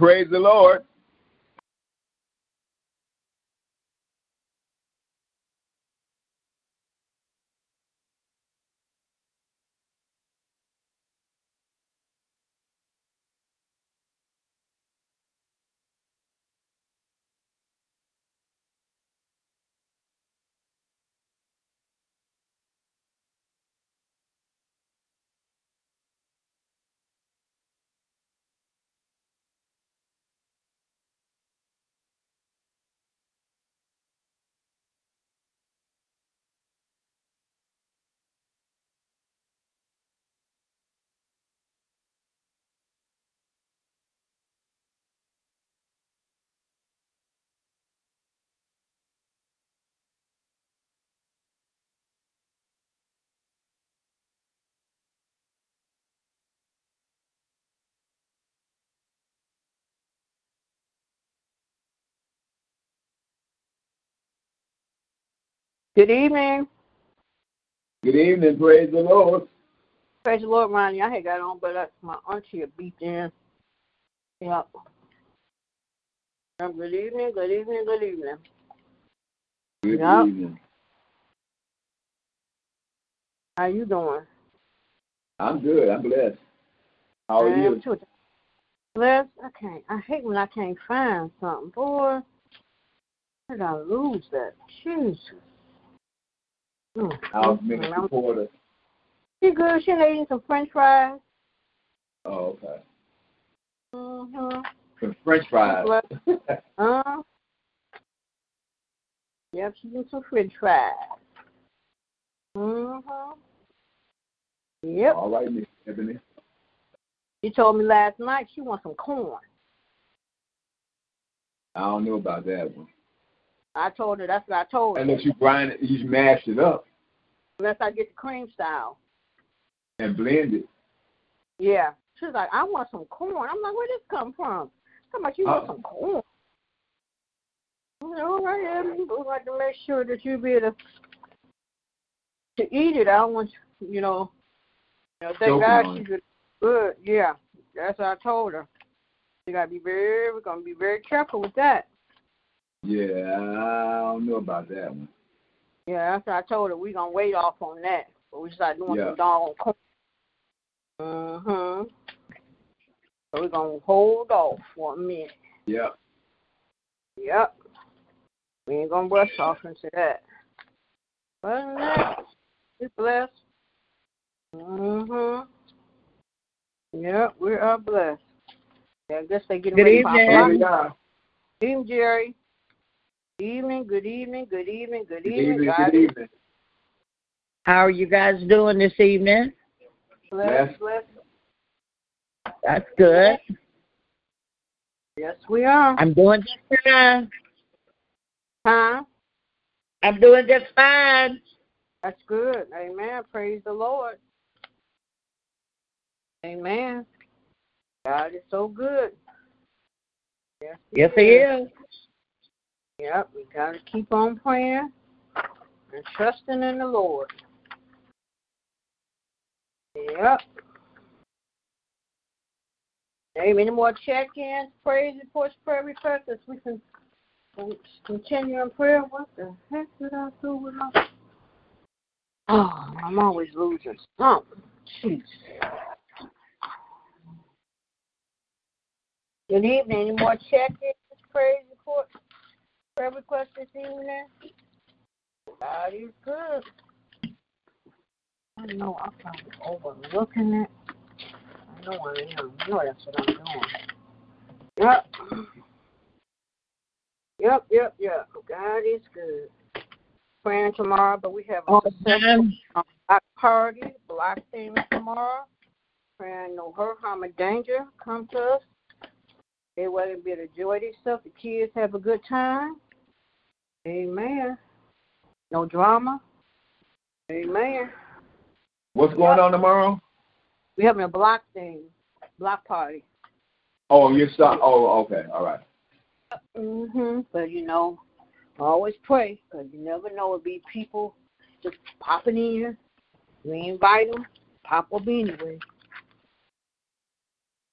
Praise the Lord. Good evening. Good evening. Praise the Lord. Praise the Lord, Ronnie. I had got on, but that's my auntie had beat in. Yep. Um, good evening, good evening, good evening. Good Yep. evening. How you doing? I'm good. I'm blessed. How are Man, you? too. Bless. I can't. I hate when I can't find something, boy. I gotta lose that. Jesus. Mm. How's mm, Minister. Porter? She good. She eating some French fries. Oh, okay. Mm-hmm. Some French fries. Uh. Yep, she eating some French fries. Mm-hmm. Yep. All right, Miss Ebony. She told me last night she wants some corn. I don't know about that one. I told her that's what I told her. And Unless you grind it, you mash it up Unless I get the cream style. and blend it. Yeah. She's like, I want some corn. I'm like, where this come from? How much you want Uh-oh. some corn? I'm like, all right, Evan. We like to make sure that you be able to, to eat it. I don't want you, know, you know, thank God she's good. Yeah. That's what I told her. You gotta be very we're gonna be very careful with that. Yeah, I don't know about that one. Yeah, that's what I told her. We're gonna wait off on that. But we start doing Yeah. some doggone corn. Mm-hmm. So we're gonna hold off for a minute. Yeah. Yep. We ain't gonna rush off into that. But other than that, we're blessed. Mm-hmm. Yep, we are blessed. Yeah, I guess they getting Good ready for evening. our Here block. Evening, Jerry. Evening, good evening, good evening, good Good evening. evening. Good evening. How are you guys doing this evening? blessed, blessed. That's good. Yes, we are. I'm doing just fine. Huh? I'm doing just fine. That's good. Amen. Praise the Lord. Amen. God is so good. Yes, Yes, he is. Yep, we got to keep on praying and trusting in the Lord. Yep. Hey, any more check-ins, praise reports, prayer requests? As we can can continue in prayer. What the heck did I do with my? Oh, I'm always losing something. Jeez. Good evening. Any more check-ins, praise reports, prayer requests this evening? God is good. I know I'm probably overlooking it. I know I am. I know that's what I'm doing. Yep. Yep, yep, yep. God is good. Praying tomorrow, but we have a oh, All successful uh, block party, block theme tomorrow. Praying no hurt, harm, or danger come to us. It wasn't be able to enjoy themselves. The kids have a good time. Amen. No drama. Amen. What's going on tomorrow? We having a block thing, block party. Oh, you're start. Oh, okay. All right. Mhm. But you know, always pray because you never know. It'll be people just popping in. We invite them, pop up anyway.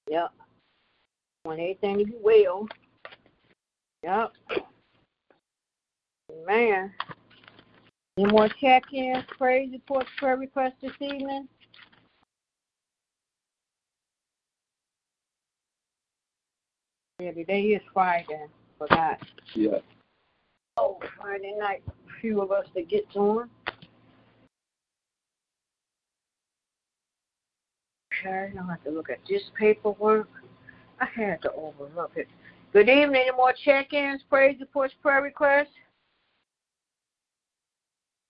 Yep. Want everything to be well. Yep. Man. Any more check-ins, praise reports, prayer requests this evening? Yeah, today is Friday. Forgot. Yeah. Oh, Friday night. A few of us that gets on. Okay, I'll have to look at this paperwork. I had to overlook it. Good evening. Any more check-ins, praise reports, prayer requests?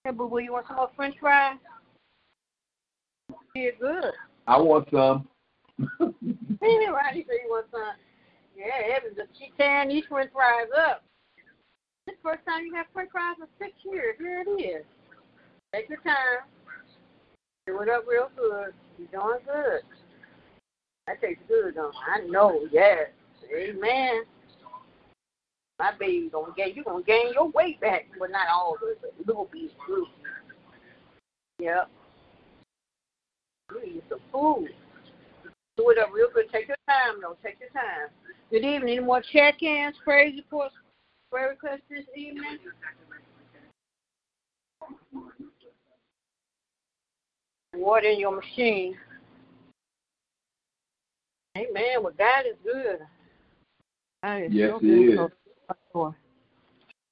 Hey, boo boo, you want some more French fries? Yeah, good. I want some. Rodney said you want some. Yeah, Evan keep tearing these French fries up. This the first time you have French fries in six years. Here it is. Take your time. Do it up real good. You're doing good. That tastes good, don't? I know, yes. Amen. My baby gonna gain you gonna gain your weight back, but not all of it, but a little bit, little bit. Yep. You eat some food. Do it up real good. Take your time though. Take your time. Good evening. Any more check-ins, praise reports, prayer requests this evening? Water in your machine. Amen. Well, God is good. God is Yes, so good. Front door.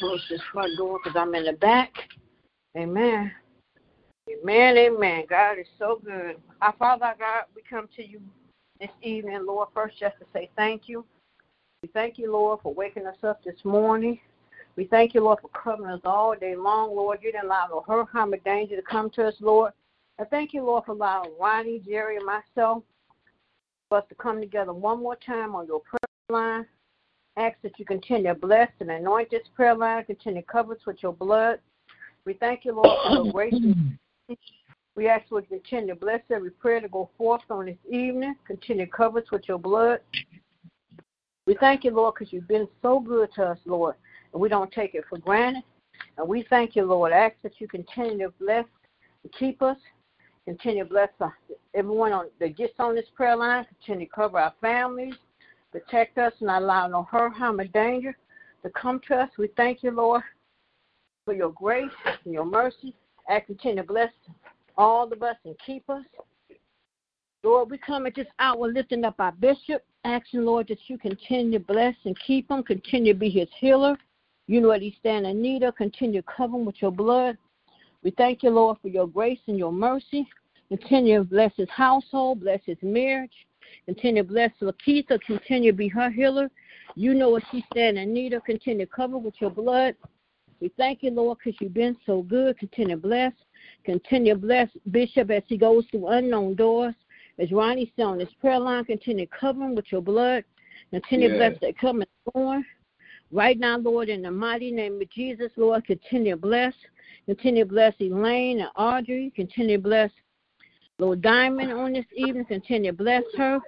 Close this front door because I'm in the back. Amen. Amen, amen. God is so good. Our Father God, we come to you this evening, Lord, first just to say thank you. We thank you, Lord, for waking us up this morning. We thank you, Lord, for covering us all day long, Lord. You didn't allow no hurt, harm, or danger to come to us, Lord. I thank you, Lord, for allowing Ronnie, Jerry, and myself for us to come together one more time on your prayer line. Ask that you continue to bless and anoint this prayer line, continue to cover us with your blood. We thank you, Lord, for your grace. We ask that you to continue to bless every prayer to go forth on this evening. Continue to cover us with your blood. We thank you, Lord, because you've been so good to us, Lord, and we don't take it for granted. And we thank you, Lord. I ask that you continue to bless and keep us. Continue to bless uh, everyone on, that gets on this prayer line. Continue to cover our families. Protect us and not allow no hurt, harm, or danger to come to us. We thank you, Lord, for your grace and your mercy. I continue to bless all of us and keep us. Lord, we come at this hour lifting up our bishop, asking, Lord, that you continue to bless and keep him, continue to be his healer. You know what he stand in need of. Continue to cover him with your blood. We thank you, Lord, for your grace and your mercy. Continue to bless his household, bless his marriage. Continue to bless Lakeitha. Continue to be her healer. You know what she stand in need of. Continue to cover with your blood. We thank you, Lord, because you've been so good. Continue to bless. Continue to bless Bishop as he goes through unknown doors. As Ronnie said on his prayer line, continue to cover him with your blood. Continue to Yes. bless that coming going. Right now, Lord, in the mighty name of Jesus, Lord, continue to bless. Continue to bless Elaine and Audrey. Continue to bless Lord Diamond on this evening. Continue to bless her.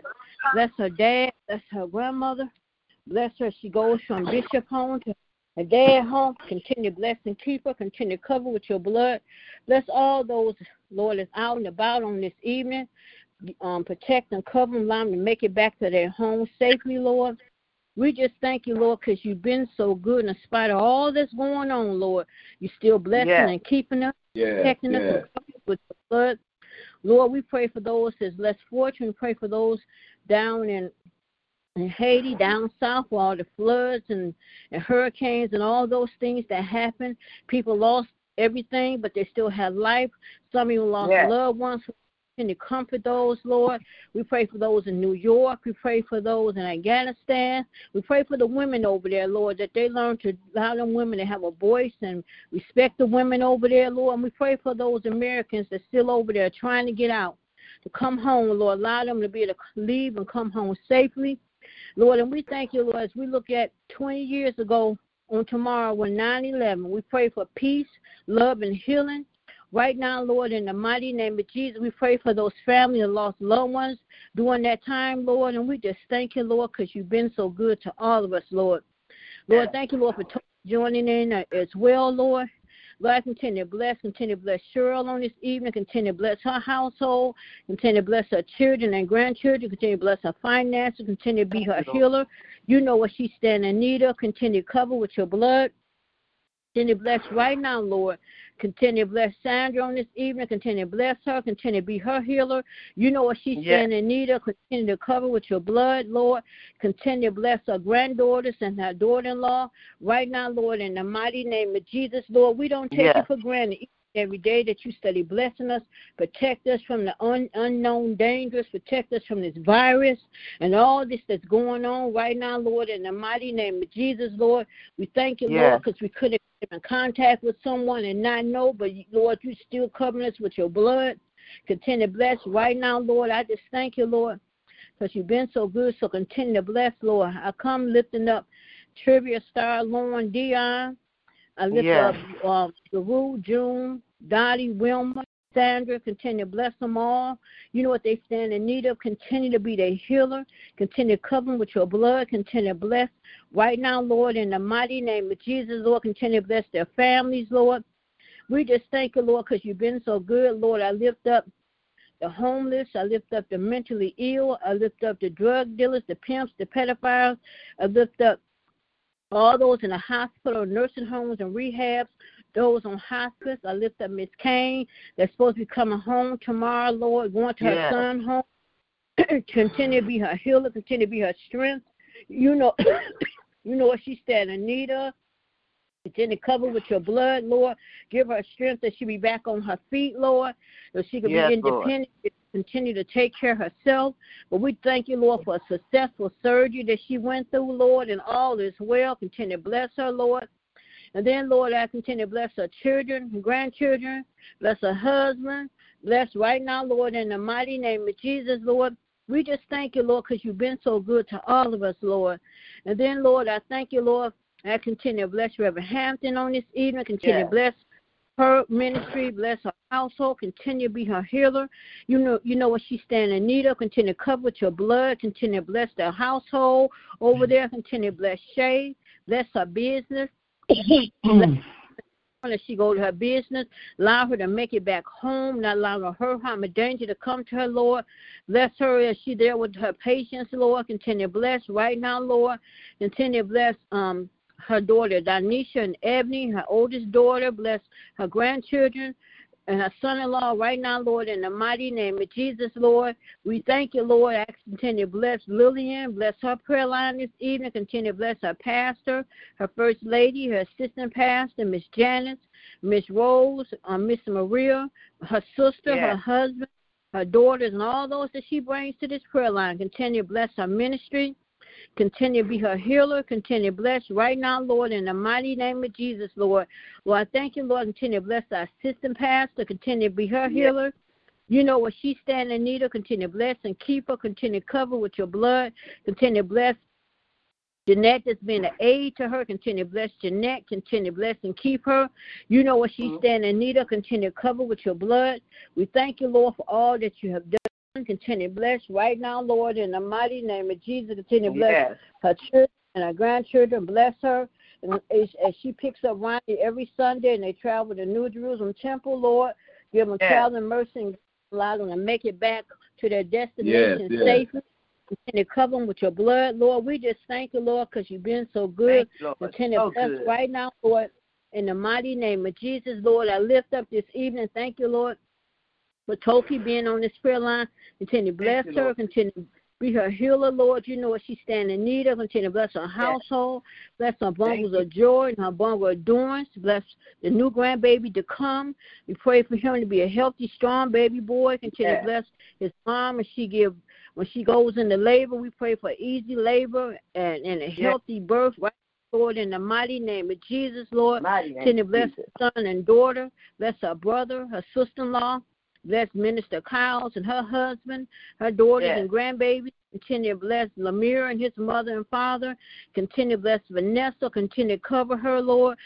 Bless her dad. Bless her grandmother. Bless her. She goes from Bishop home to her dad home. Continue to bless and keep her. Continue to cover with your blood. Bless all those, Lord, that's out and about on this evening. Um, protect and cover them, allow them to make it back to their home safely, Lord. We just thank you, Lord, because you've been so good. In spite of all that's going on, Lord, you're still blessing Yes. and keeping us Yeah. protecting us Yeah. us with the blood. Lord, we pray for those that's less fortunate. Pray for those down in in Haiti, down south, with all the floods and, and hurricanes and all those things that happened. People lost everything, but they still had life. Some even lost Yes. loved ones. Can you comfort those, Lord? We pray for those in New York. We pray for those in Afghanistan. We pray for the women over there, Lord, that they learn to allow them women to have a voice and respect the women over there, Lord. And we pray for those Americans that's still over there trying to get out, to come home, Lord. Allow them to be able to leave and come home safely. Lord, and we thank you, Lord, as we look at 20 years ago on tomorrow when 9 11, we pray for peace, love, and healing. Right now, Lord, in the mighty name of Jesus, we pray for those families that lost loved ones during that time, Lord. And we just thank you, Lord, because you've been so good to all of us, Lord. Lord, thank you, Lord, for joining in uh, as well, Lord. Lord, continue to bless, continue to bless Cheryl on this evening, continue to bless her household, continue to bless her children and grandchildren, continue to bless her finances, continue to be her healer. You know what she's standing in need of. Continue to cover with your blood. Continue to bless right now, Lord. Continue to bless Sandra on this evening. Continue to bless her. Continue to be her healer. You know what she's yes. standing in need of. Continue to cover with your blood, Lord. Continue to bless her granddaughters and her daughter in law. Right now, Lord, in the mighty name of Jesus, Lord, we don't take yes. it for granted every day that you study blessing us. Protect us from the un- unknown dangers. Protect us from this virus and all this that's going on right now, Lord. In the mighty name of Jesus, Lord, we thank you, Lord, because we couldn't get in contact with someone and not know, but Lord, you still covering us with your blood. Continue to bless right now, Lord. I just thank you, Lord, because you've been so good. So continue to bless, Lord. I come lifting up Trivia Star Lauren Dion. I lift yes. up um, Rue, June, Dottie, Wilma, Sandra. Continue to bless them all. You know what they stand in need of. Continue to be their healer. Continue to cover them with your blood. Continue to bless right now, Lord, in the mighty name of Jesus, Lord. Continue to bless their families, Lord. We just thank you, Lord, because you've been so good, Lord. I lift up the homeless. I lift up the mentally ill. I lift up the drug dealers, the pimps, the pedophiles. I lift up all those in the hospital, nursing homes, and rehabs, those on hospice. I lift up Miss Kane that's supposed to be coming home tomorrow, Lord, going to her son home. continue to be her healer, continue to be her strength. You know, you know what she's standing need of. Continue to cover with your blood, Lord. Give her strength that she be back on her feet, Lord, so she can yes, be independent. Lord continue to take care of herself. But we thank you, Lord, for a successful surgery that she went through, Lord, and all is well. Continue to bless her, Lord. And then, Lord, I continue to bless her children, grandchildren, bless her husband. Bless right now, Lord, in the mighty name of Jesus, Lord. We just thank you, Lord, because you've been so good to all of us, Lord. And then, Lord, I thank you, Lord. I continue to bless Reverend Hampton on this evening. Continue to bless her ministry, bless her household, continue to be her healer. You know, you know what she's standing in need of. Continue to cover with your blood. Continue to bless their household over there. Continue to bless Shay. Bless her business. as she go to her business, allow her to make it back home, not allow her harm or danger to come to her, Lord. Bless her as she there with her patients, Lord. Continue to bless right now, Lord. Continue to bless um her daughter Danisha and Ebony, her oldest daughter, bless her grandchildren and her son-in-law right now, Lord, in the mighty name of Jesus, Lord. We thank you, Lord. I continue to bless Lillian, bless her prayer line this evening, continue to bless her pastor, her first lady, her assistant pastor, Miss Janice, Miss Rose, uh, Miss Maria, her sister, yes. her husband, her daughters, and all those that she brings to this prayer line. Continue to bless her ministry. Continue to be her healer. Continue to bless right now, Lord, in the mighty name of Jesus, Lord. Lord, I thank you, Lord. Continue to bless our assistant pastor. Continue to be her healer. Yes. You know what she's standing in need of. Continue to bless and keep her. Continue to cover with your blood. Continue to bless Jeanette that's been an aid to her. Continue to bless Jeanette. Continue to bless and keep her. You know what she's mm-hmm. standing in need of. Continue to cover with your blood. We thank you, Lord, for all that you have done. Continue to bless right now, Lord, in the mighty name of Jesus. Continue to bless yes. her children and her grandchildren. Bless her. And as, as she picks up Ronnie every Sunday and they travel to New Jerusalem Temple, Lord, give them yes. traveling mercy and allow them to make it back to their destination yes, safely. Continue to cover them with your blood, Lord. We just thank you, Lord, because you've been so good. You, Continue to bless right now, Lord. In the mighty name of Jesus, Lord, I lift up this evening. Thank you, Lord, for Toki being on this prayer line. Continue to bless you, her. Lord. Continue to be her healer, Lord. You know what she's standing in need of. Continue to bless her household. Bless her bundles of joy and her bundle of endurance. Bless the new grandbaby to come. We pray for him to be a healthy, strong baby boy. Continue to bless his mom as she give when she goes into labor. We pray for easy labor and, and a healthy birth. Right Lord, in the mighty name of Jesus, Lord. Continue to bless her son and daughter. Bless her brother, her sister in law. Bless Minister Kyles and her husband, her daughters Yes. and grandbabies. Continue to bless Lemire and his mother and father. Continue to bless Vanessa. Continue to cover her, Lord.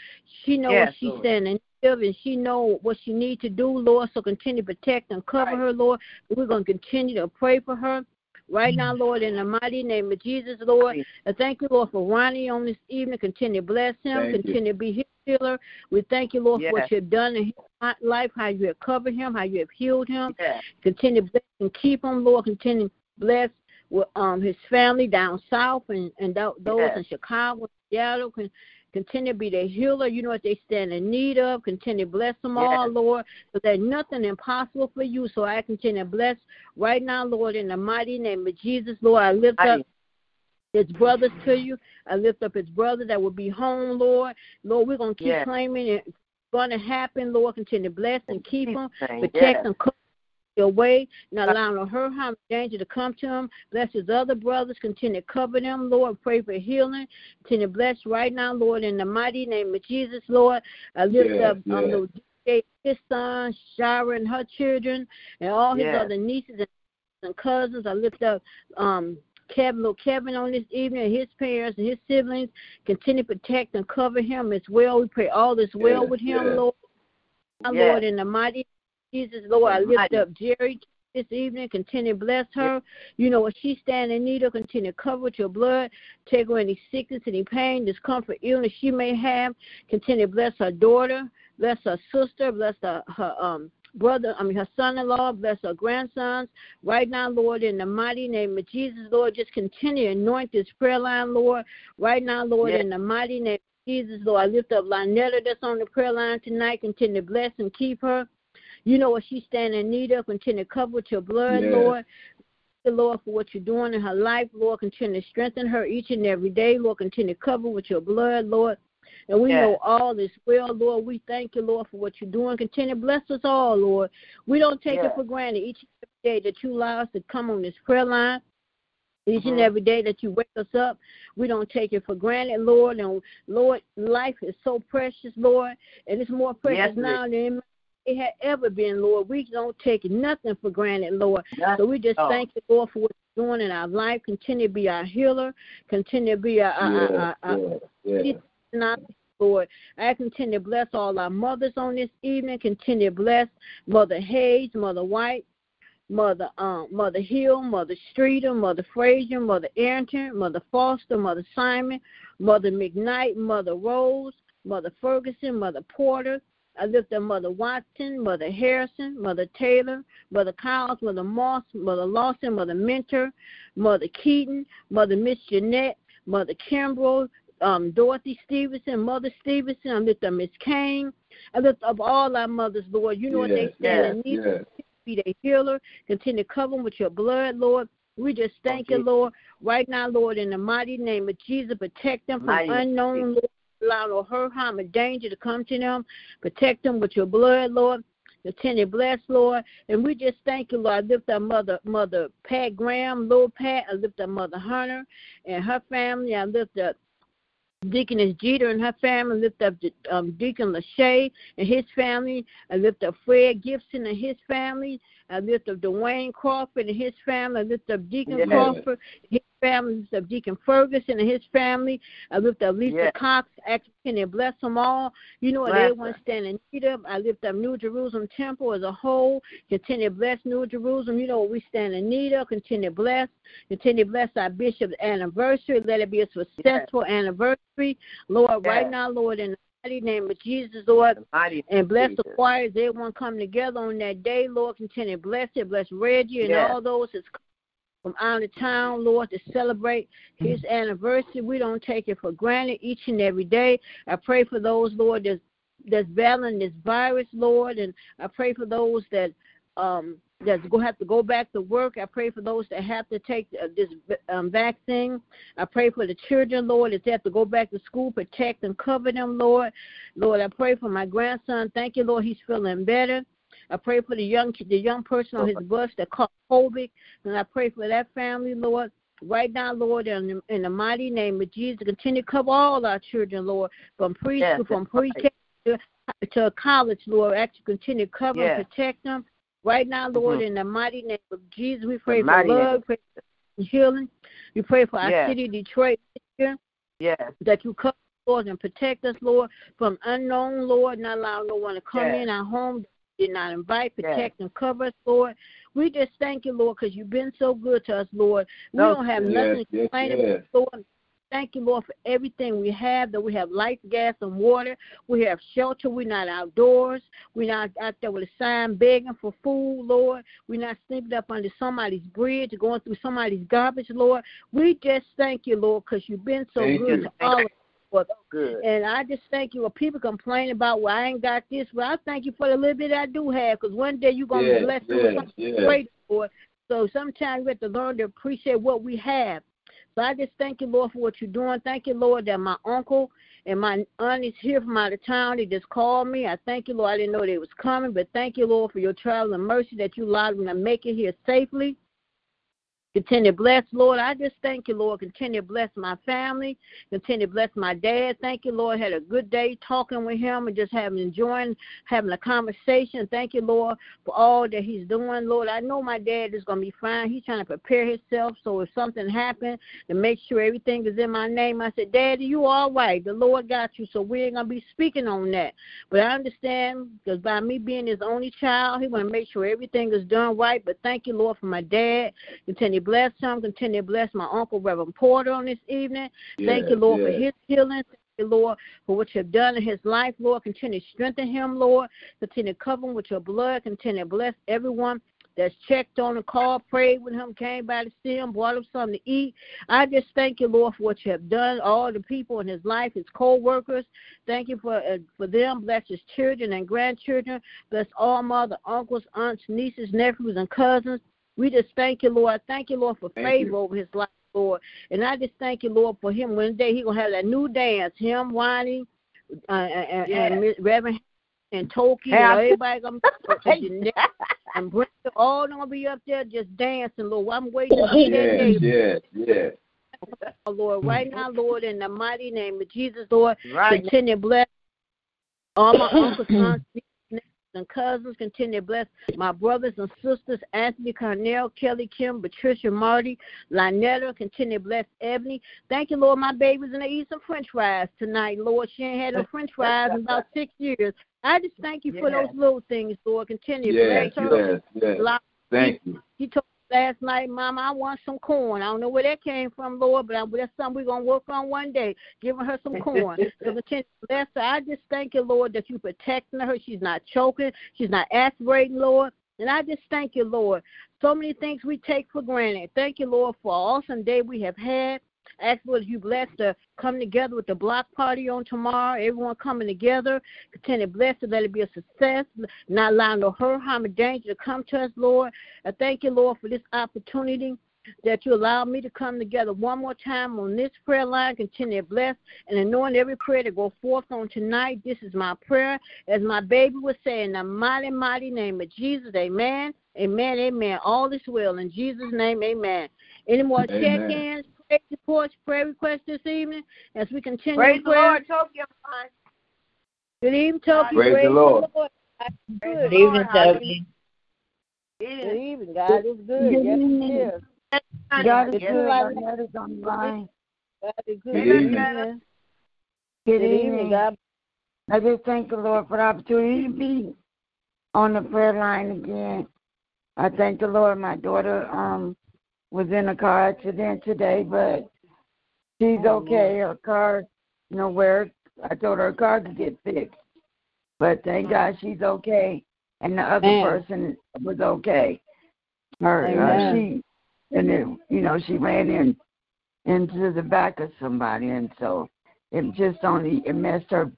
She knows Yes, what she's Lord. standing in and she know what she needs to do, Lord. So continue to protect and cover Right. her, Lord. We're going to continue to pray for her. Right now, Lord, in the mighty name of Jesus, Lord. I thank you, Lord, for Ronnie on this evening. Continue to bless him. Thank you. continue to be his healer. We thank you, Lord, for what you've done in his life, how you have covered him, how you have healed him. Yes. Continue to bless and keep him, Lord. Continue to bless with, um, his family down south and, and those Yes. in Chicago, Seattle. Con- continue to be their healer. You know what they stand in need of. Continue to bless them all, Lord. Because there's nothing impossible for you. So I continue to bless right now, Lord, in the mighty name of Jesus, Lord. I lift up Mighty. his brothers to you. I lift up his brother that will be home, Lord. Lord, we're going to keep Yes. claiming it. It's going to happen, Lord. Continue to bless and keep him. Yes. Protect and cover your way, not allowing her harm, danger to come to him. Bless his other brothers. Continue to cover them, Lord. Pray for healing. Continue to bless right now, Lord, in the mighty name of Jesus, Lord. I lift Yes, up um, yes. His son, Shira, and her children, and all his Yes. other nieces and cousins. I lift up um, Kevin, little Kevin on this evening, and his parents and his siblings. Continue to protect and cover him as well. We pray all is well with him. Lord. Lord, in the mighty Jesus, Lord, I lift up Jerry this evening. Continue to bless her. You know what she's standing in need of. Continue to cover with your blood. Take away any sickness, any pain, discomfort, illness she may have. Continue to bless her daughter. Bless her sister. Bless her, her um brother, I mean her son-in-law, bless her grandsons. Right now, Lord, in the mighty name of Jesus, Lord, just continue to anoint this prayer line, Lord. Right now, Lord, Yes. in the mighty name of Jesus, Lord, I lift up Lynetta that's on the prayer line tonight. Continue to bless and keep her. You know what she's standing in need of. Continue to cover with your blood, Yes. Lord. The Lord for what you're doing in her life, Lord. Continue to strengthen her each and every day, Lord. Continue to cover with your blood, Lord. And we Yes. know all is well, Lord. We thank you, Lord, for what you're doing. Continue to bless us all, Lord. We don't take Yes. it for granted each and every day that you allow us to come on this prayer line. Each and Mhm. every day that you wake us up, we don't take it for granted, Lord. And Lord, life is so precious, Lord, and it's more precious Yes, now than it had ever been, Lord. We don't take nothing for granted, Lord. Yes. So we just Oh. thank you, Lord, for what you're doing in our life. Continue to be our healer. Continue to be our, our, Yes, our, yes. our Lord. I continue to bless all our mothers on this evening. Continue to bless Mother Hayes, Mother White, Mother um, Mother Hill, Mother Streeter, Mother Frazier, Mother Arrington, Mother Foster, Mother Simon, Mother McKnight, Mother Rose, Mother Ferguson, Mother Porter. I lift up Mother Watson, Mother Harrison, Mother Taylor, Mother Cowles, Mother Moss, Mother Lawson, Mother Mentor, Mother Keaton, Mother Miss Jeanette, Mother Kimbrough, um, Dorothy Stevenson, Mother Stevenson. I lift up Miss Kane. I lift up all our mothers, Lord. You know what they stand yes, in need yes. Be their healer. Continue to cover them with your blood, Lord. We just thank you, Lord, right now, Lord, in the mighty name of Jesus. Protect them from Mighty unknown, Lord. Allow no hurt, harm, or danger to come to them. Protect them with your blood, Lord. To bless, Lord. And we just thank you, Lord. I lift up Mother Mother Pat Graham, Lord Pat. I lift up Mother Hunter and her family. I lift up Deaconess Jeter and her family. I lift up um, Deacon Lachey and his family. I lift up Fred Gibson and his family. I lift up Dwayne Crawford and his family. I lift up Deacon Yes. Crawford, his family. I lift up Deacon Ferguson and his family. I lift up Lisa Yes. Cox. Ask can they bless them all. You know what Bless everyone her. stand in need of. I lift up New Jerusalem Temple as a whole. Continue to bless New Jerusalem. You know what we stand in need of. Continue to bless. Continue to bless our bishop's anniversary. Let it be a successful anniversary. Lord, right now, Lord, in the mighty name of Jesus, Lord, mighty and bless the Jesus. choirs, everyone come together on that day, Lord. Continue to bless it. Bless Reggie and Yes. all those that's come from out of town, Lord, to celebrate his anniversary. We don't take it for granted each and every day. I pray for those, Lord, that's that's battling this virus, Lord, and I pray for those that um that's go have to go back to work. I pray for those that have to take uh, this um, vaccine. I pray for the children, Lord, that they have to go back to school, protect and cover them, Lord. Lord, I pray for my grandson. Thank you, Lord, he's feeling better. I pray for the young the young person on his bus that caught COVID, and I pray for that family, Lord. Right now, Lord, in the, in the mighty name of Jesus, continue to cover all our children, Lord, from preschool, Yes, from pre-K to, to college, Lord. Actually, continue to cover Yes. and protect them. Right now, Lord, mm-hmm. in the mighty name of Jesus, we pray for love, pray for healing. We pray for our yes. city, Detroit, yes. that you cover, Lord, and protect us, Lord, from unknown, Lord, not allow no one to come yes. in our home, did not invite, protect, and cover us, Lord. We just thank you, Lord, because you've been so good to us, Lord. We no, don't have nothing to complain about, Lord. Thank you, Lord, for everything we have, that we have light, gas, and water. We have shelter. We're not outdoors. We're not out there with a sign begging for food, Lord. We're not sleeping up under somebody's bridge going through somebody's garbage, Lord. We just thank you, Lord, because you've been so thank good you. to all of us. Good. And I just thank you. When people complain about, well, I ain't got this, well, I thank you for the little bit I do have, because one day you're going to yes, be blessed yes, with something yes. great for. So sometimes we have to learn to appreciate what we have. So I just thank you, Lord, for what you're doing. Thank you, Lord, that my uncle and my aunt is here from out of town. They just called me. I thank you, Lord. I didn't know they was coming, but thank you, Lord, for your travel and mercy that you allowed them to make it here safely. Continue to bless, Lord. I just thank you, Lord. Continue to bless my family. Continue to bless my dad. Thank you, Lord. Had a good day talking with him and just having enjoying having a conversation. Thank you, Lord, for all that he's doing. Lord, I know my dad is gonna be fine. He's trying to prepare himself so if something happened to make sure everything is in my name. I said, Daddy, you all right. The Lord got you, so we ain't gonna be speaking on that. But I understand because by me being his only child, he wanna make sure everything is done right. But thank you, Lord, for my dad. Continue bless him. Continue to bless my uncle, Reverend Porter, on this evening. Yes, Thank you, Lord, yes. for his healing. Thank you, Lord, for what you've done in his life, Lord. Continue to strengthen him, Lord. Continue to cover him with your blood. Continue to bless everyone that's checked on the call, prayed with him, came by to see him, brought him something to eat. I just thank you, Lord, for what you have done. All the people in his life, his co-workers, thank you for uh, for them. Bless his children and grandchildren. Bless all mother, uncles, aunts, nieces, nephews, and cousins. We just thank you, Lord. Thank you, Lord, for Thank favor you. over his life, Lord. And I just thank you, Lord, for him. One day he gonna have that new dance, him whining, uh, and, and Reverend and Toki, and everybody gonna be and Brenda, all gonna be up there just dancing, Lord. I'm waiting to see that day, Yes, yes, yes. oh, Lord. Right now, Lord, in the mighty name of Jesus, Lord, Right. continue to bless all my uncles, aunts, nieces, nephews, and cousins. Continue to bless my brothers and sisters, Anthony, Cornell, Kelly, Kim, Patricia, Marty, Lynetta. Continue to bless Ebony. Thank you, Lord. My baby's gonna eat some French fries tonight, Lord. She ain't had no French fries in about six years. I just thank you for Yes. those little things, Lord. Continue to Yes, bless her. yes, yes. Thank you. He told last night, Mama, I want some corn. I don't know where that came from, Lord, but I, that's something we're going to work on one day, giving her some corn. so continue to bless her. I just thank you, Lord, that you're protecting her. She's not choking. She's not aspirating, Lord. And I just thank you, Lord. So many things we take for granted. Thank you, Lord, for an awesome day we have had. Ask Lord, you blessed to come together with the block party on tomorrow. Everyone coming together. Continue to bless it. Let it be a success. Not allowing no hurt, harm, or danger to come to us, Lord. I thank you, Lord, for this opportunity that you allow me to come together one more time on this prayer line. Continue to bless and anoint every prayer to go forth on tonight. This is my prayer. As my baby was saying, in the mighty, mighty name of Jesus, amen. Amen, amen. All is well. In Jesus' name, amen. Any more check-ins, prayer reports, prayer requests this evening as we continue Praise the prayer? Lord, Toki. Good evening, Toki. Praise the Lord. Good. Praise Good evening, Lord. Toby. Good evening, God is good. Good yes, it is. God is Yes, good. right. Our letters on the line. God is good. Good Good evening. evening. Good Good evening, evening. God. I just thank the Lord for the opportunity to be on the prayer line again. I thank the Lord. My daughter um was in a car accident today, but she's Oh, okay. Her car, you know, where I told her her car could get fixed, but thank God she's okay, and the other Amen. person was okay. Her, uh, she, and it, you know, she ran in into the back of somebody, and so it just only it messed her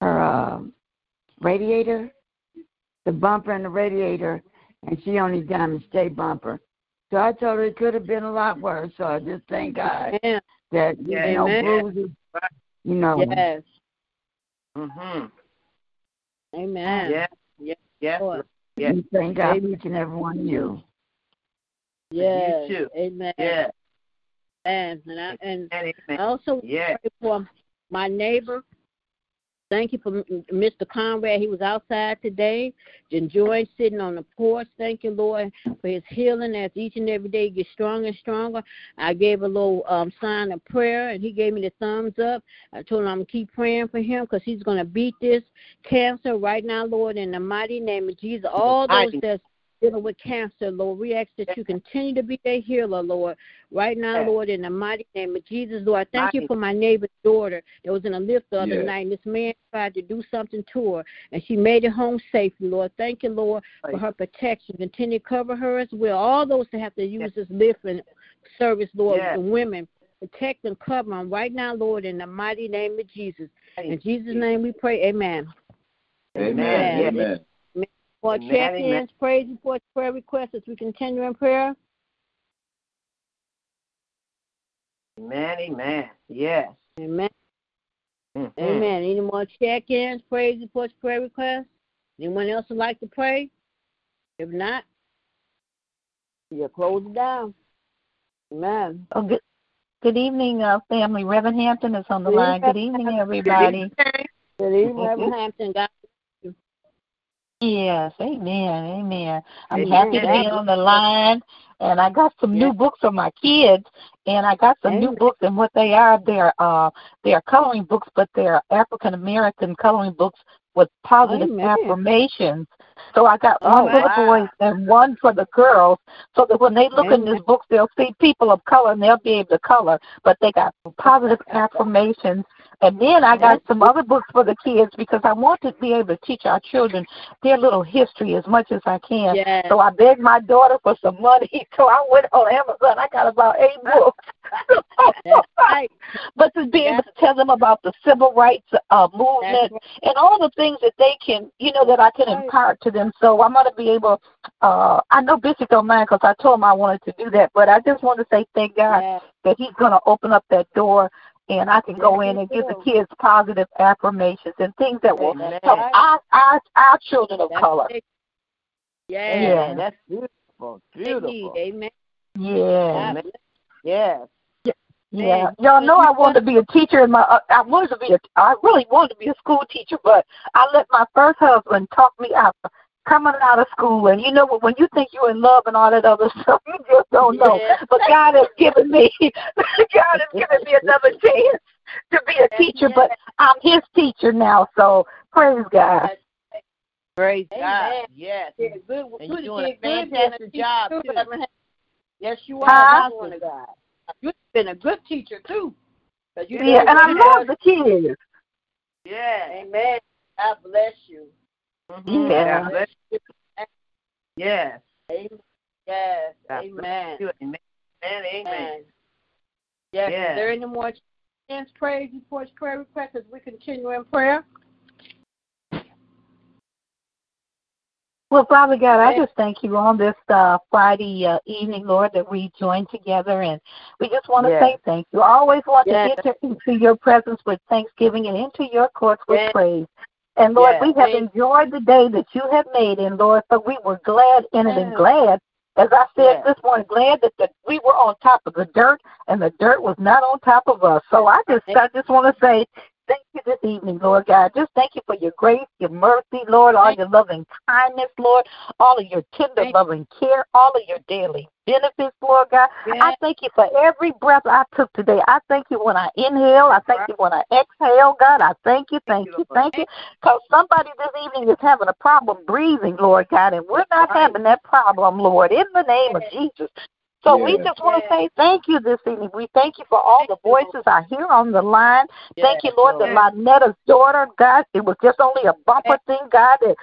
her uh, radiator, the bumper and the radiator, and she only damaged a bumper. So I told her it could have been a lot worse. So I just thank God Amen. that Yeah. you know Amen. bruises, you know. Yes. Mm-hmm. Amen. Yeah. Yeah. Yeah. Lord. Yeah. We thank God for Amen. each and every one of you. Yes. too. Amen. Yeah. And and I and And I also Yeah. pray for my neighbor Thank you for M- Mr. Conrad. He was outside today, enjoying sitting on the porch. Thank you, Lord, for his healing as each and every day he gets stronger and stronger. I gave a little um, sign of prayer, and he gave me the thumbs up. I told him I'm going to keep praying for him because he's going to beat this cancer right now, Lord, in the mighty name of Jesus. All those that's dealing with cancer, Lord, we ask that you continue to be their healer, Lord. Right now, Yes. Lord, in the mighty name of Jesus, Lord, I thank you for my neighbor's daughter that was in a lift the other Yes. night, and this man tried to do something to her, and she made it home safely, Lord. Thank you, Lord, for Praise her protection. Continue to cover her as well. All those that have to use this lift and service, Lord, Yes. and women, protect and cover them right now, Lord, in the mighty name of Jesus. In Jesus' name we pray, amen. Amen. Yes. Amen. For Amen, check-ins, amen. praise reports, prayer requests as we continue in prayer. Amen, amen. Yes. Amen. Mhm. Amen. Any more check-ins, praise reports, prayer requests? Anyone else would like to pray? If not, you'll close it down. Amen. Oh, good, good evening, uh, family. Reverend Hampton is on the Good line. Good evening. evening, everybody. Good evening, Reverend Hampton. God Yes, amen, amen. I'm Amen. happy to be on the line, and I got some new books for my kids, and I got some new books, and what they are, they're uh, they're coloring books, but they're African American coloring books with positive Amen. affirmations. So I got Oh, one for the boys and one for the girls, so that when they look in Amen. this book, they'll see people of color and they'll be able to color. But they got positive affirmations and then I got some other books for the kids because I want to be able to teach our children their little history as much as I can. Yes. So I begged my daughter for some money. So I went on Amazon. I got about eight books. Right. but to be able to tell them about the civil rights uh, movement right. and all the things that they can, you know, that I can Right. impart to them. So I'm going to be able. Uh, I know Bishop don't mind because I told him I wanted to do that, but I just want to say thank God Yes. that he's going to open up that door and I can go Yes, in he and give the kids positive affirmations and things that will Amen. help our, our our children of That's color. it. Amen. Yes. That's beautiful. Beautiful. Amen. Yeah, Amen. Yes. yeah. Y'all know I wanted to be a teacher in my. Uh, I wanted to be a. I really wanted to be a school teacher, but I let my first husband talk me out of coming out of school. And you know what? When you think you're in love and all that other stuff, you just don't know. Yeah. But God has given me. God has given me another chance to be a teacher, but I'm His teacher now. So praise God. Praise Amen. God. Yes. did a good, And you you're doing a did good being fantastic job, too, too. Yes, you are. Huh? Woman God. You've been a good teacher too. 'Cause you Yeah, and I love the kids. Yes. Amen. God bless you. Mhm. Yeah. God. Yes. Amen. Yes. Amen. Amen. Amen. Amen. Amen. Yes. Yes. Is there any more chance, praise reports, prayer requests as we continue in prayer? Well, Father God, I just thank you on this uh, Friday uh, evening, Lord, that we joined together, and we just want to Yes. say thank you. I always want Yes. to enter into your presence with thanksgiving and into your courts with Yes. praise. And Lord, Yes. we have enjoyed the day that you have made, and Lord, so we were glad in it and glad, as I said Yes. this morning, glad that the, we were on top of the dirt and the dirt was not on top of us. So I just, I just want to say thank you this evening, Lord God. Just thank you for your grace, your mercy, Lord, all your loving kindness, Lord, all of your tender loving care, all of your daily benefits, Lord God. I thank you for every breath I took today. I thank you when I inhale. I thank you when I exhale, God. I thank you, thank you, thank you. Because somebody this evening is having a problem breathing, Lord God, and we're not having that problem, Lord, in the name of Jesus. So we just want to Yes. say thank you this evening. We thank you for all the voices I hear on the line. Thank you, Yes, Lord, that Lynetta's daughter, God, it was just only a bumper thing, God, that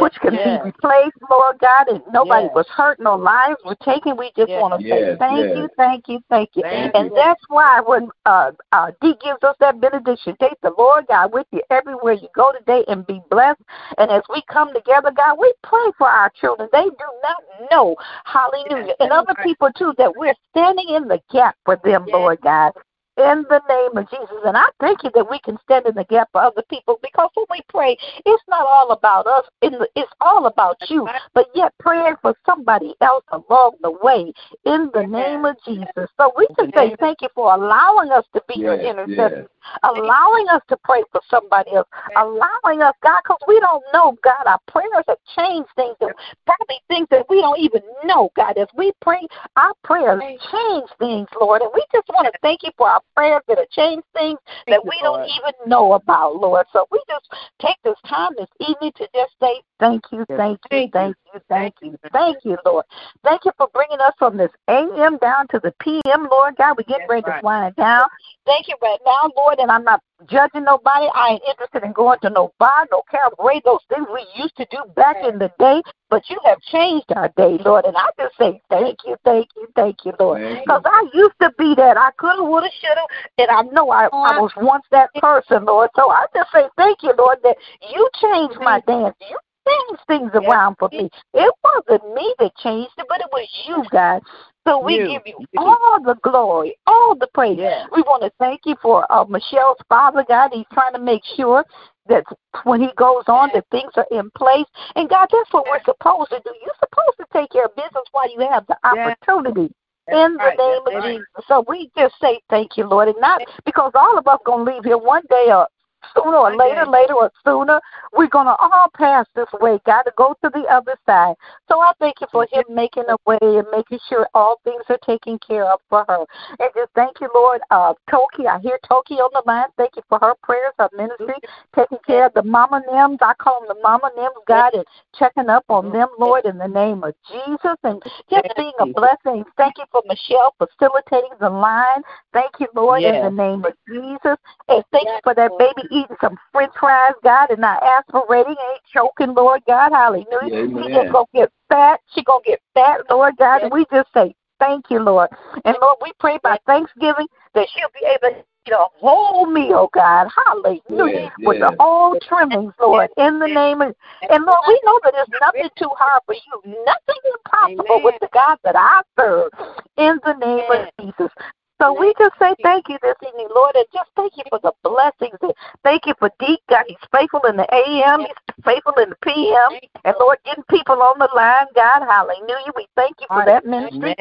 which can yes. be replaced, Lord God, and nobody Yes. was hurt, no lives were taken. We just Yes. want to say thank you, thank you, thank you. Thank and you. that's why when uh, uh, Dee gives us that benediction, take the Lord God with you everywhere you go today and be blessed. And as we come together, God, we pray for our children. They do not know, hallelujah, and other people too, that we're standing in the gap for them. Lord God. In the name of Jesus. And I thank you that we can stand in the gap for other people because when we pray, it's not all about us, it's all about you. But yet, praying for somebody else along the way in the name of Jesus. So we just say thank you for allowing us to be your intercessors, allowing us to pray for somebody else, allowing us, God, because we don't know, God, our prayers have changed things, and probably things that we don't even know, God. As we pray, our prayers change things, Lord. And we just want to thank you for our prayers that have changed things that we don't even know about, Lord. So we just take this time this evening to just say thank you, thank you, thank you, thank you, thank you, Lord. Thank you for bringing us from this AM down to the PM, Lord God. We get ready to wind down. Thank you right now, Lord, and I'm not judging nobody. I ain't interested in going to no bar, no cabaret, those things we used to do back in the day. But you have changed our day, Lord, and I just say thank you, thank you, thank you, Lord. Because I used to be that. I could have, would have, should have, and I know I, I was once that person, Lord. So I just say thank you, Lord, that you changed my dance. You changed things around for me. It wasn't me that changed it, but it was you, God. So we you. give you all the glory, all the praise. Yeah. We want to thank you for uh, Michelle's father, God. He's trying to make sure that when he goes on, that things are in place. And God, that's what we're supposed to do. You're supposed to take care of business while you have the opportunity. in the right. name of right. Jesus. So we just say thank you, Lord. And not because all of us going to leave here one day or sooner or later, later or sooner, we're going to all pass this way. Got to go to the other side. So I thank you for him making a way and making sure all things are taken care of for her. And just thank you, Lord. Uh, Toki, I hear Toki on the line. Thank you for her prayers, her ministry, taking care of the mama nims. I call them the mama nims, God, and checking up on them, Lord, in the name of Jesus. And just being a blessing. Thank you for Michelle facilitating the line. Thank you, Lord, in the name of Jesus. And thank you for that baby eating some french fries, God, and not aspirating, ain't choking, Lord God. Hallelujah. Yeah, she just going to get fat. She going to get fat, Lord God. And we just say, thank you, Lord. And Lord, we pray by Thanksgiving that she'll be able to eat a whole meal, God. Hallelujah. Yes, With the whole trimmings, Lord, in the name of and Lord, we know that there's nothing too hard for you. Nothing impossible Amen. with the God that I serve. In the name of Jesus. So we just say thank you this evening, Lord, and just thank you for the blessings. Thank you for Deke. God, he's faithful in the AM, he's faithful in the PM. And Lord, getting people on the line, God, hallelujah. We thank you for that ministry.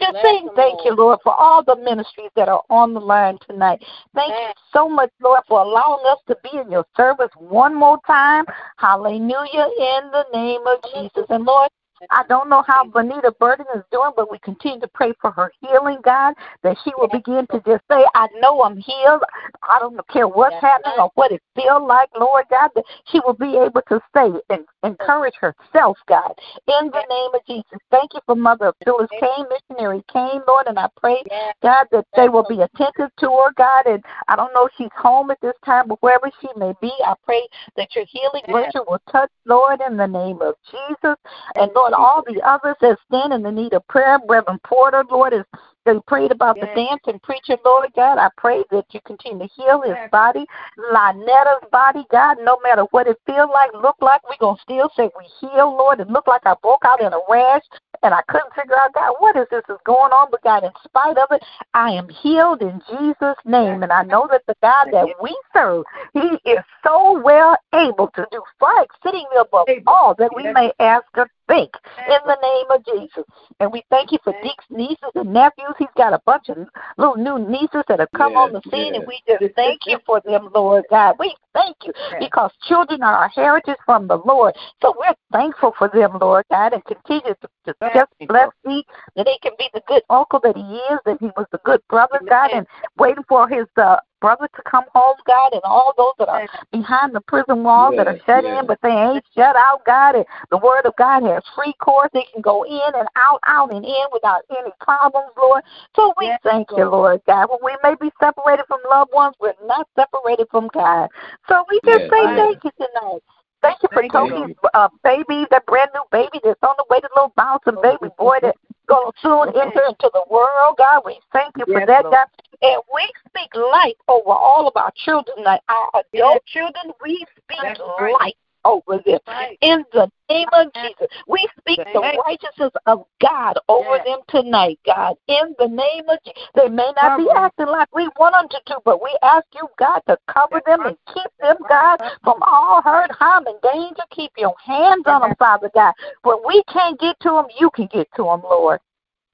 Just saying thank you, Lord, for all the ministries that are on the line tonight. Thank you so much, Lord, for allowing us to be in your service one more time. Hallelujah, in the name of Jesus. And Lord, I don't know how Bonita Burden is doing, but we continue to pray for her healing, God, that she will begin to just say, I know I'm healed. I don't care what's happening or what it feels like, Lord God, that she will be able to say and encourage herself, God, in the name of Jesus. Thank you for Mother Phyllis Kane, Missionary Kane, Lord, and I pray, God, that they will be attentive to her, God, and I don't know if she's home at this time, but wherever she may be, I pray that your healing virtue will touch, Lord, in the name of Jesus. And Lord, Lord, all the others that stand in the need of prayer, Reverend Porter, Lord, is they prayed about yes. the dancing preacher, Lord God. I pray that you continue to heal his body, Lynetta's body, God. No matter what it feels like, look like, we're going to still say we heal, Lord. It looked like I broke out in a rash and I couldn't figure out, God, what is this is going on? But God, in spite of it, I am healed in Jesus' name. And I know that the God that we serve, he is so well able to do far exceedingly above all that we may ask or think in the name of Jesus. And we thank you for Deke's nieces and nephews. He's got a bunch of little new nieces that have come yes, on the scene, yes. and we just thank you for them, Lord God. We thank you because children are our heritage from the Lord. So we're thankful for them, Lord God, and continue to, to just bless me that he can be the good uncle that he is, that he was the good brother, God, and waiting for his uh, brother to come home, God, and all those that are behind the prison walls that are shut in, but they ain't shut out, God. And the word of God has free course. They can go in and out, out and in without any problems, Lord. So we yes, thank Lord. you, Lord God. When we may be separated from loved ones, we're not separated from God. So we just yes, say thank you tonight. Thank you for Toki's uh, baby, that brand new baby that's on the way, the little bouncing baby boy that's going to soon enter into the world. God, we thank you for that, God. And we speak life over all of our children, like our adult children. We speak life over them. Right. In the name of Jesus, we speak the righteousness of God over Yes. them tonight, God. In the name of Jesus, they may not be acting like we want them to do, but we ask you, God, to cover them and keep them, God, from all hurt, harm, and danger. Keep your hands on them, Father God. When we can't get to them, you can get to them, Lord.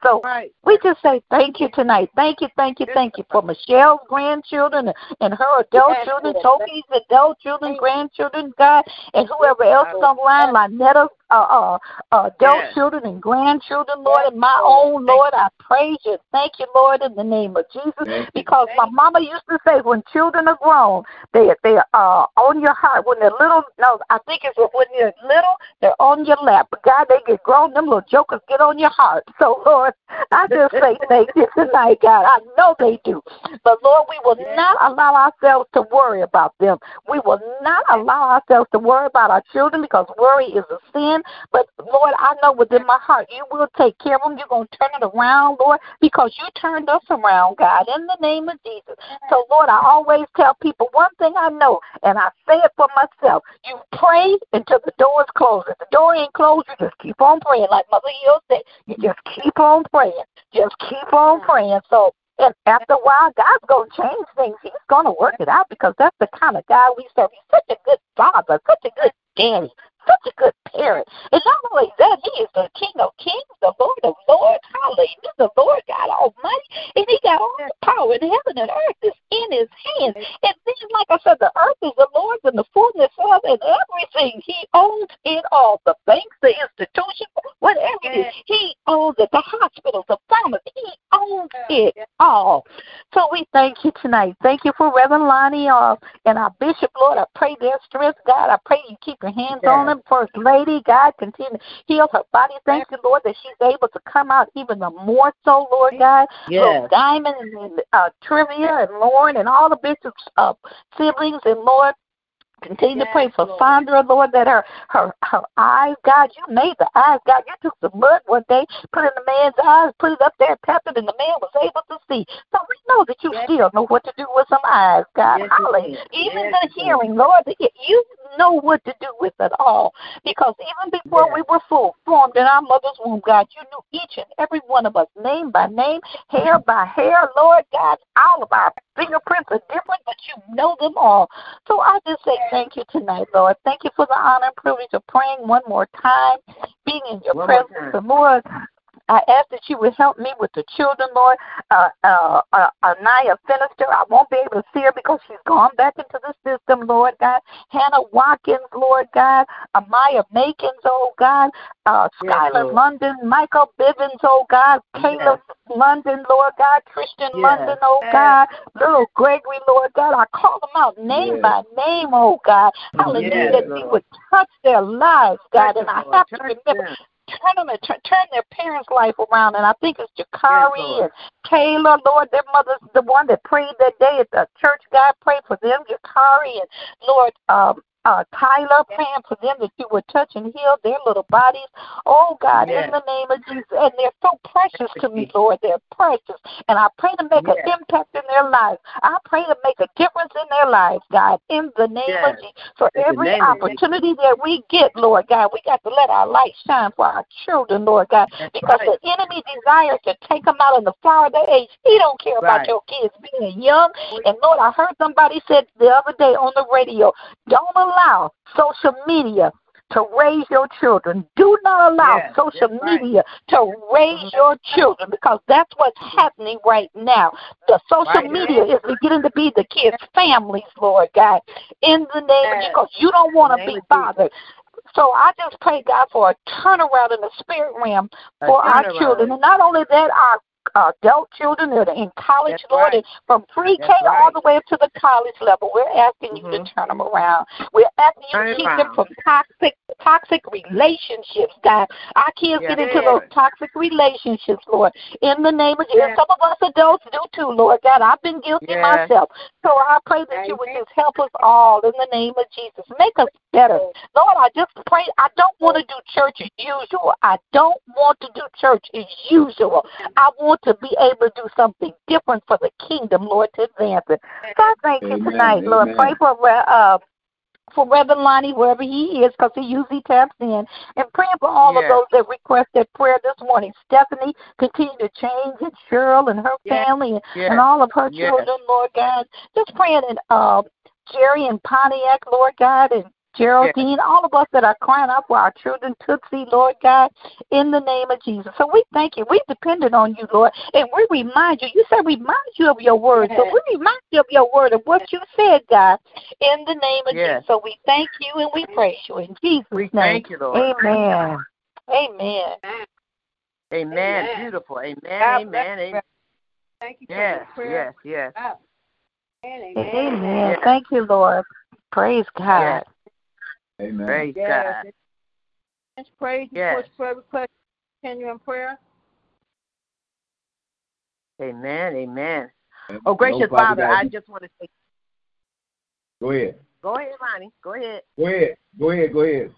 So Right. we just say thank you tonight. Thank you, thank you, thank you for Michelle's grandchildren and her adult Yes, children, Lord. Toby's adult children, grandchildren, God, and whoever else is on the line, Lynetta's uh, uh, uh, adult Yes. children and grandchildren, Lord, Yes, and my Lord. own, Lord. I praise you. Thank you, Lord, in the name of Jesus. Thank you. Because my mama used to say when children are grown, they they are on your heart. When they're little, no, I think it's when they're little, they're on your lap. But God, they get grown, them little jokers get on your heart. So Lord, I just say thank you tonight, God. I know they do. But Lord, we will not allow ourselves to worry about them. We will not allow ourselves to worry about our children because worry is a sin. But Lord, I know within my heart you will take care of them. You're going to turn it around, Lord, because you turned us around, God, in the name of Jesus. So, Lord, I always tell people one thing I know, and I say it for myself. You pray until the door is closed. If the door ain't closed, you just keep on praying. Like Mother Hill said, you just keep on praying. Just keep on praying. So, and after a while, God's going to change things. He's going to work it out because that's the kind of God we serve. He's such a good father, such a good daddy, such a good parent. And not only that, he is the King of kings, the Lord of lords. Hallelujah. The Lord God Almighty. And he got all the power in heaven and earth is in his hands. And then, like I said, the earth is the Lord's and the fullness of and everything. He owns it all. The banks, the institutions, whatever it is. He owns it. The hospitals, the pharmacy. He owns it all. So we thank you tonight. Thank you for Reverend Lonnie uh, and our bishop, Lord. I pray their strength, God. I pray you keep your hands on them. First Lady, God, continue to heal her body. Thank you, Lord, that she's able to come out even the more so, Lord God. Yes. Lord Diamond and uh, Trivia and Lauren and all the bishop's uh, siblings and Lord. Continue to pray for Sandra, Lord, that her her her eyes, God, you made the eyes, God. You took the mud one day, put it in the man's eyes, put it up there, tapped it, and the man was able to see. So we know that you still know what to do with some eyes, God. Yes, Hallelujah. Even Yes, the hearing, Lord, you know what to do with it all. Because even before Yes. we were full, formed in our mother's womb, God, you knew each and every one of us, name by name, hair mm-hmm. by hair, Lord God. All of our fingerprints are different, but you know them all. So I just say thank you tonight, Lord. Thank you for the honor and privilege of praying one more time, being in your One more presence. And Lord, I ask that you would help me with the children, Lord. Uh, uh, uh, Anaya Finister, I won't be able to see her because she's gone back into the system, Lord God. Hannah Watkins, Lord God. Amaya Makins, oh God. Uh, Skylar Lord. London, Michael Bivens, oh God. Caleb London, Lord God. Christian Yes. London, oh Yes. God. Little Gregory, Lord God. I call them out name Yes. by name, oh God. Hallelujah. Yes, that you would touch their lives, God. Touch And them, I Lord. have to remember them. Turn them and turn, turn their parents' life around. And I think it's Jakari Lord. and Kayla, Lord, their mother's the one that prayed that day at the church. God prayed for them, Jakari and Lord, um, uh, Tyler, praying for them that you would touch and heal their little bodies. Oh God, Yes. in the name of Jesus. And they're so precious to me, Lord. They're precious. And I pray to make Yes. an impact in their lives. I pray to make a difference in their lives, God, in the name Yes. of Jesus. For In every name of Jesus. opportunity that we get, Lord God, we got to let our light shine for our children, Lord God, That's because right. the enemy desires to take them out in the flower of their age. He don't care about your kids being young. And Lord, I heard somebody said the other day on the radio, don't allow social media to raise your children. Do not allow Yes, social right. media to raise your children because that's what's happening right now. The social Right. media is beginning to be the kids' families, Lord God, in the name of Yes. because you don't want to be bothered. So I just pray, God, for a turnaround in the spirit realm for our children. And not only that, our adult children that are in college, That's Lord, right. and from pre-K That's all right. the way up to the college level. We're asking you to Mhm. turn them around. We're asking you Turn to keep them from toxic toxic relationships, God. Our kids Yes, get into those toxic relationships, Lord. In the name of Jesus. Yes. Some of us adults do too, Lord God. I've been guilty Yes. myself. So I pray that you would just help us all in the name of Jesus. Make us better. Lord, I just pray. I don't want to do church as usual. I don't want to do church as usual. I want to be able to do something different for the kingdom, Lord, to advance it. So I thank you Amen, tonight, Lord. Pray for uh, for Reverend Lonnie, wherever he is, because he usually taps in, and praying for all of those that requested prayer this morning. Stephanie, continue to change and Cheryl and her Yes. family and, Yes. and all of her Yes. children, Lord God. Just praying and uh, Jerry and Pontiac, Lord God, and Geraldine, all of us that are crying out for our children, Tootsie, Lord God, in the name of Jesus. So we thank you. We depended on you, Lord, and we remind you. You said remind you of your word. So we remind you of your word of what you said, God, in the name of Yes. Jesus. So we thank you and we praise you in Jesus' We name. thank you, Lord. Amen. Amen. Amen. Amen. Beautiful. Amen. God Amen. Amen. Thank you for Yes. the prayer. Yes. Yes. Amen. Amen. Yes. Thank you, Lord. Praise God. Yes. Amen. Praise Yes. God. Let's praise you Yes. prayer request. Continue in prayer. Amen. Amen. Oh, gracious nobody Father, gotta I just want to say, Go ahead. go ahead, Ronnie. Go ahead. Go ahead. Go ahead. Go ahead.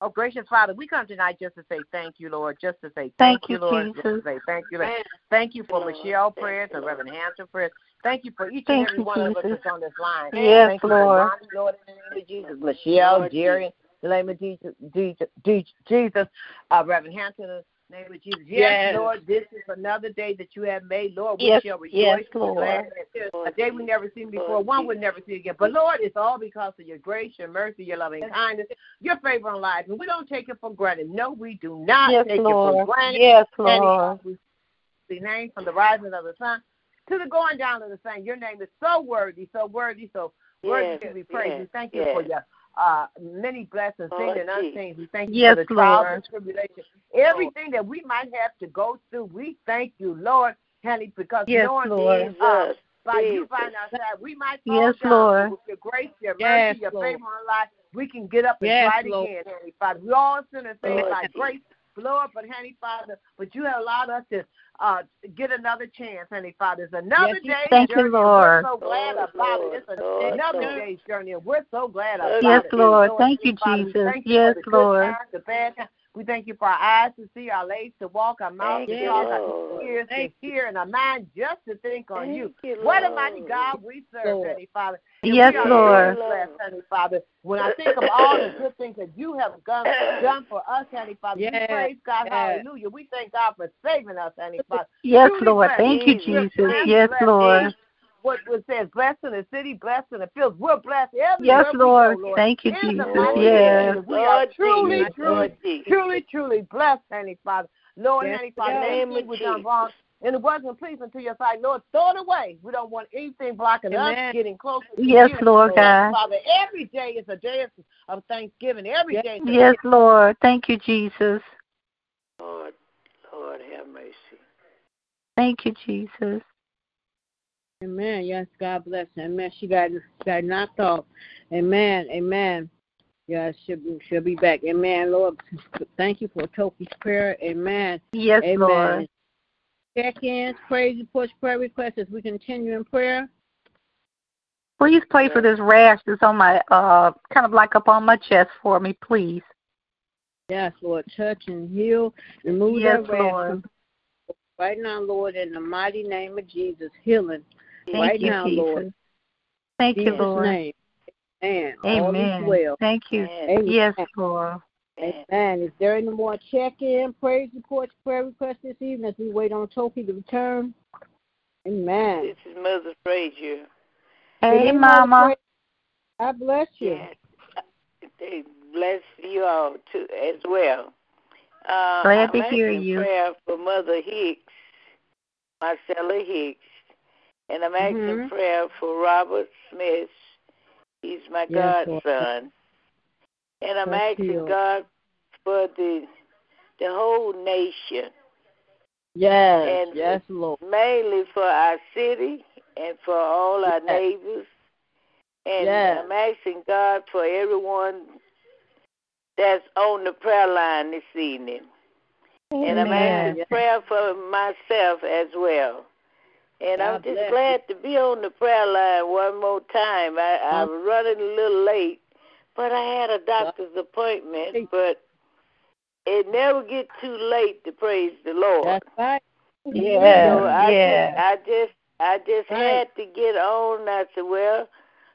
Oh, gracious Father, we come tonight just to say thank you, Lord. Just to say Thank thank, you, Lord. Just to say thank you, Lord. Amen. Thank you for Michelle prayers and Reverend Hampton prayers. Thank you for each and Thank every you, one of us that's on this line. Yes, Thank Lord. for Ronnie, Lord, in the name of Jesus. Michelle, Lord Jerry, in the name of Jesus, Jesus, Jesus uh, Reverend Hampton, the name of Jesus. Yes, Yes. Lord, this is another day that you have made. Lord, we Yes, shall rejoice. yes, and Lord. glad in it. A day we never seen before, one we'll never see again. But Lord, it's all because of your grace, your mercy, your loving kindness, your favor on life. And we don't take it for granted. No, we do not Yes, take it for granted. Yes, And Lord. we the name from the rising of the sun to the going down of the sun. Your name is so worthy, so worthy, so worthy Yes, to be praised. yes, we thank you yes. for your uh, many blessings, Oh, seen and unseen. We thank you Yes, for the trials Lord. and tribulations. Everything that we might have to go through, we thank you, Lord, honey, because Yes, knowing Lord. uh, Jesus. by you Jesus. find ourselves, we might fall Yes, down, Lord. with your grace, your mercy, your Lord. favor on life, we can get up and Yes, try Lord. again, honey, Father. We all sin and things Lord, like grace, Lord, but honey, Father, but you have allowed us to uh, get another chance, honey, Father. It's another Yes, you- day's Thank you, journey. and Lord. We're so glad Lord, about Lord, it. It's Lord, another Lord. day's journey, and we're so glad Yes, about Yes, it. Lord. Thank you, Jesus. thank you Yes, for the Lord. good times, the bad times. We thank you for our eyes to see, our legs to walk, our mouth Thank to you, talk, our ears to hear, and our mind just to think on Thank you. you, What a mighty God we serve, Lord. Heavenly Father. And Yes, we are Lord. so blessed, Heavenly Father. When I think of all the good things that you have done, done for us, Heavenly Father, we praise God, yes. hallelujah. We thank God for saving us, Heavenly Father. Yes, Lord. Thank you, Jesus. Jesus. Yes, blessed. Lord. What it says, blessed in the city, blessed in the fields. We're blessed everywhere Yes, Lord. go, Lord. Thank you, In Jesus. Yes. name we are Lord truly, Jesus. truly, Lord truly, truly blessed, Heavenly Father. Lord, Yes, Heavenly Father, in the name anything of we've done wrong and it wasn't pleasing to your sight, Lord, throw it away. We don't want anything blocking us Amen. getting closer to Yes, you. Lord God. Father, every day is a day of- of thanksgiving. Every Yes. day is a Yes, Lord. Thank you, Jesus. Lord, Lord, have mercy. Thank you, Jesus. Amen. Yes, God bless her. Amen. She got got knocked off. Amen. Amen. Yeah, she'll be she'll be back. Amen. Lord, thank you for Toki's prayer. Amen. Yes, Amen. Lord. Check-ins, praise reports, prayer requests as we continue in prayer. Please pray for this rash that's on my uh kind of like up on my chest for me, please. Yes, Lord, touch and heal. Remove Yes, that rash Lord. right now, Lord, in the mighty name of Jesus. Healing Thank right you, now, Jesus. Lord. Thank In you, Jesus' Lord. name. Amen. Amen. well. Thank you. Amen. Amen. Yes, Lord. Amen. Is there any more check-in, praise reports, prayer requests this evening as we wait on Toki to return? Amen. This is Mother Frazier. Hey, Good evening, Mama. Mother God bless you. Yes. They bless you all too as well. Uh, Glad I'm to hear asking you. prayer for Mother Hicks, Marcella Hicks, and I'm asking Mhm. prayer for Robert Smith. He's my Yes, Lord. godson, and I'm asking. God for the the whole nation, Yes, And- yes, Lord. mainly for our city and for all our Yes. neighbors. And Yes. I'm asking God for everyone that's on the prayer line this evening. Amen. And I'm asking prayer for myself as well. And I'm just bless glad to be on the prayer line one more time. I, I'm running a little late, but I had a doctor's appointment. But it never get too late to praise the Lord. That's right. Yeah, So I yeah. just, I just, I just Right. had to get on. I said, well,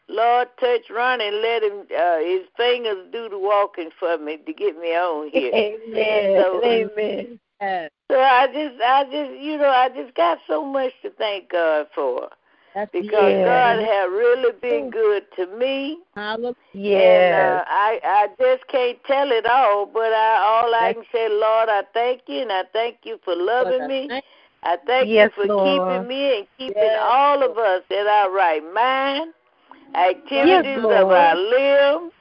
Lord, touch Ron and let him uh, his fingers do the walking for me to get me on here. Amen. So- Amen. Yes. So I just, I just, you know, I just got so much to thank God for That's because Yeah. God had really been good to me. Hallelujah. And Yes. uh, I, I just can't tell it all, but I, all I can say, Lord, I thank you, and I thank you for loving me. I thank Yes, you for Lord. keeping me and keeping Yes. all of us in our right mind, activities of our limbs,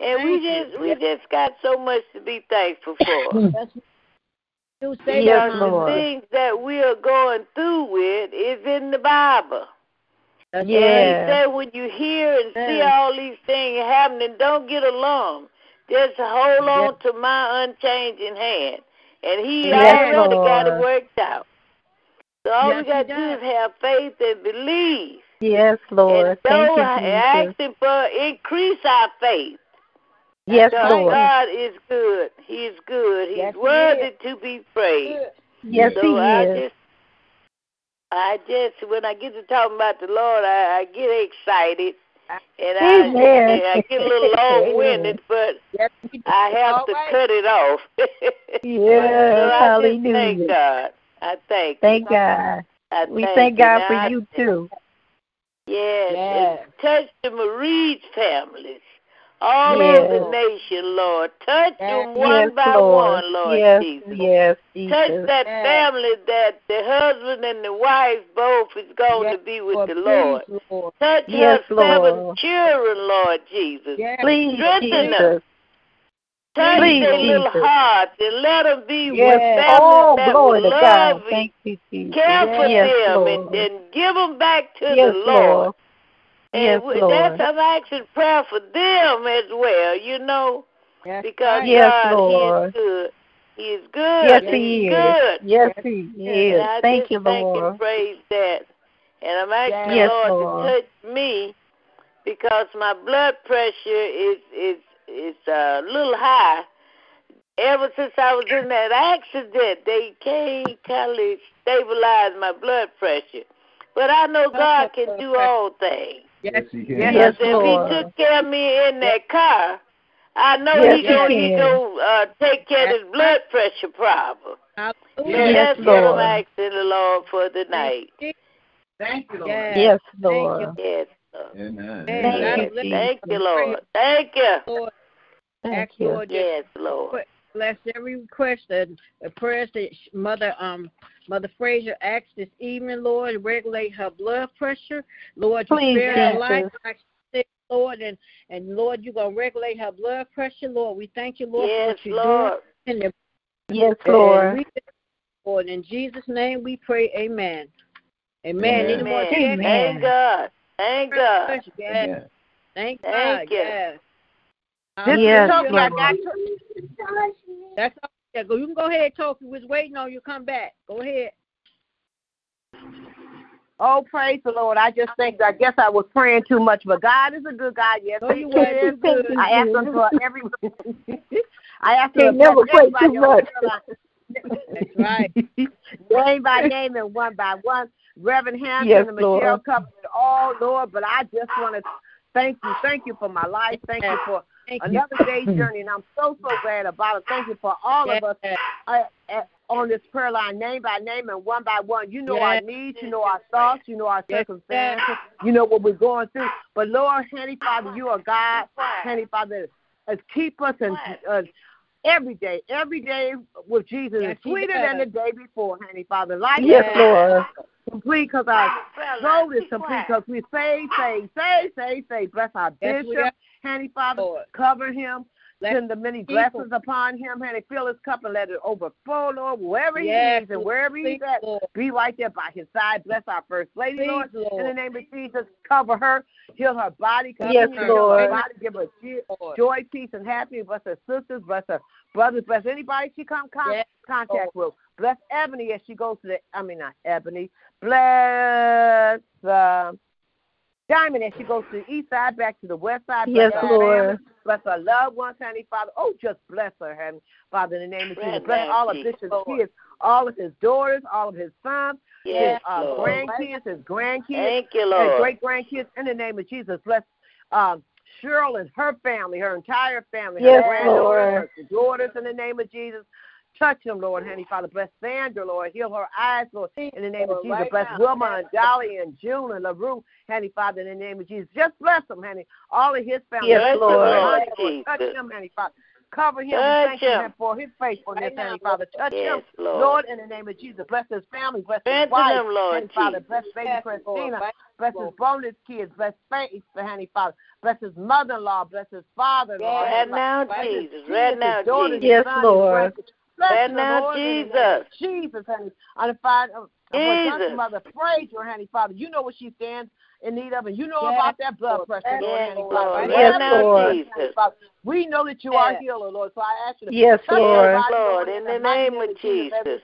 and we Thank you. just, we just got so much to be thankful for. That's say Yes, that, Lord. the things that we are going through with is in the Bible. That's Yeah. He said when you hear and see all these things happening, don't get alarmed. Just hold on to my unchanging hand. And he Yes, already got it worked out. So all Yes, we got to do is have faith and believe. Yes, Lord. and Thank go you, Jesus. ask him for increase our faith. Yes, Because Lord. God is good. He's good. He's Yes, worthy is. to be praised. Yes, so He I is. just, I just, when I get to talking about the Lord, I, I get excited, and I, Amen. and I get a little long-winded, but Yes. I have All to right. cut it off. Yes, so I just thank. God. I thank. Thank God. I We thank thank. God Now, for I- you too. Yes, Yes. and touch the Marie's families, all Yes. over the nation, Lord. Touch Yes. them one yes, by Lord. one, Lord yes, Jesus. yes, Touch that Yes. family that the husband and the wife both is going Yes, to be with Lord, the Lord. please, Lord. Touch Yes, her seven Lord. children, Lord Jesus. Yes. Please, Strengthen them. Jesus. Touch Please, their little Jesus. hearts and let them be with Yes. families Oh, that glory will love God. and Thank you, Jesus. care for yes, them Lord. and, and give them back to yes, the Lord. Lord. And Yes, Lord. that's I'm asking prayer for them as well, you know, Yes, because right. Yes, God, He Lord. is good. He is good. Yes, He's He is. good. Yes, Yes, He is. And I Thank just you, thank Lord. and praise that. And I'm asking Yes, the Lord, Lord. to touch me because my blood pressure is is is uh, a little high. Ever since I was in that accident, they can't kind of stabilize my blood pressure. But I know God can do all things. Yes, he can. yes, Yes, if He took care of me in that car, I know Yes, He He gonna He gonna uh, take care of his blood pressure problem. So Hallelujah. Yes, that's what I'm Lord. asking the Lord for tonight. Thank you, Lord. Yes. Yes, Thank you. Lord. Yes, Lord. Amen. Yes, Thank Yes. you, bless Thank you, Jesus. Lord. Thank you. Lord. Thank Ask you. Lord, just Yes, Lord. Bless every request and the prayers that Mother um Mother Frazier asked this evening, Lord, regulate her blood pressure. Lord, you Please, spare her Jesus. life, like she said, Lord, and and Lord, you're gonna regulate her blood pressure, Lord. We thank you, Lord, for Yes, what you're Lord. doing. And, Yes, and Lord. we Lord, in Jesus' name we pray, Amen. Amen. Any more Amen. checks? Thank God. Thank God. Yes. Thank God. Thank Uh-huh. you. Yes. Yes, Hallelujah. Lord. That's all. Yeah, go. You can go ahead, Toki. We was waiting on you. Come back. Go ahead. Oh, praise the Lord. I just think, I guess I was praying too much, but God is a good God. Yes, No, He you wasn't. is. Good. I asked Him for every. I asked Him to never pray too much. That's right. line. name by name and one by one. Reverend Hampton Yes, and Michelle Lord. covered it all, Lord. But I just want to thank you. Thank you for my life. Thank you for Thank you. another day's journey. And I'm so, so glad about it. Thank you for all of us Yes. uh, uh, on this prayer line, name by name and one by one. You know our needs, you know our thoughts, you know our Yes. circumstances, you know what we're going through. But Lord, Heavenly Father, you are God. Heavenly Father, uh, keep us and uh, every day, every day with Jesus Yes, is sweeter than the day before, Heavenly Father. Life Yes, is Lord. Complete because our Prayer soul is complete because we say, say, say, say, say. Bless our bishop, are. Heavenly Father. Lord. Cover him. Send the many blessings upon him, and fill his cup and let it overflow, Lord, wherever Yes, he is and wherever he's at. Lord. Be right there by his side. Bless our first lady, Please, Lord. Lord. In the name of Jesus, cover her, heal her body, Yes, continue to heal Lord. her body, give her joy, joy, peace, and happiness. Bless her sisters, bless her brothers, bless anybody she come con- Yes, contact with. Bless Ebony as she goes to the, I mean, not Ebony, bless uh, Diamond as she goes to the east side, back to the west side. Yes, Lord. Bless her loved ones, honey, Father. Oh, just bless her, honey, Father, in the name of Jesus. Bless all of Bishop kids, all of his daughters, all of his sons, yes, his uh, grandkids, his grandkids, Thank you, Lord. his great grandkids, in the name of Jesus. Bless um, Cheryl and her family, her entire family, yes, her granddaughters, her daughters, in the name of Jesus. Touch him, Lord, honey, Father. Bless Sandra, Lord. Heal her eyes, Lord. In the name of Jesus. Right bless now. Wilma and Dolly and June and LaRue, honey, Father, in the name of Jesus. Just bless them, honey. All of his family. Yes, Lord. Lord. Lord. Touch him, honey, Father. Cover him. Touch him. him. for his faithfulness, right honey, Father. Touch yes, him, Lord. Lord, in the name of Jesus. Bless his family. Bless his wife, him, Lord, honey, Father. Bless baby yes, Christina. Bless his bonus kids. Bless faith, honey, Father. Bless his mother-in-law. Bless his father. Yes, Lord. Right now, Jesus. Right now, Jesus. Yes, Lord. Bless and now Lord, Jesus. Jesus, honey. On the fire of Jesus. mother, pray to her, honey, Father. You know what she stands in need of, and you know yes, about that blood Lord. pressure, yes, Lord, honey, Lord. Father. Yes, Lord. Jesus. Father. We know that you yes. are a healer, Lord, so I ask you to yes, Lord. Lord, in the name of Jesus.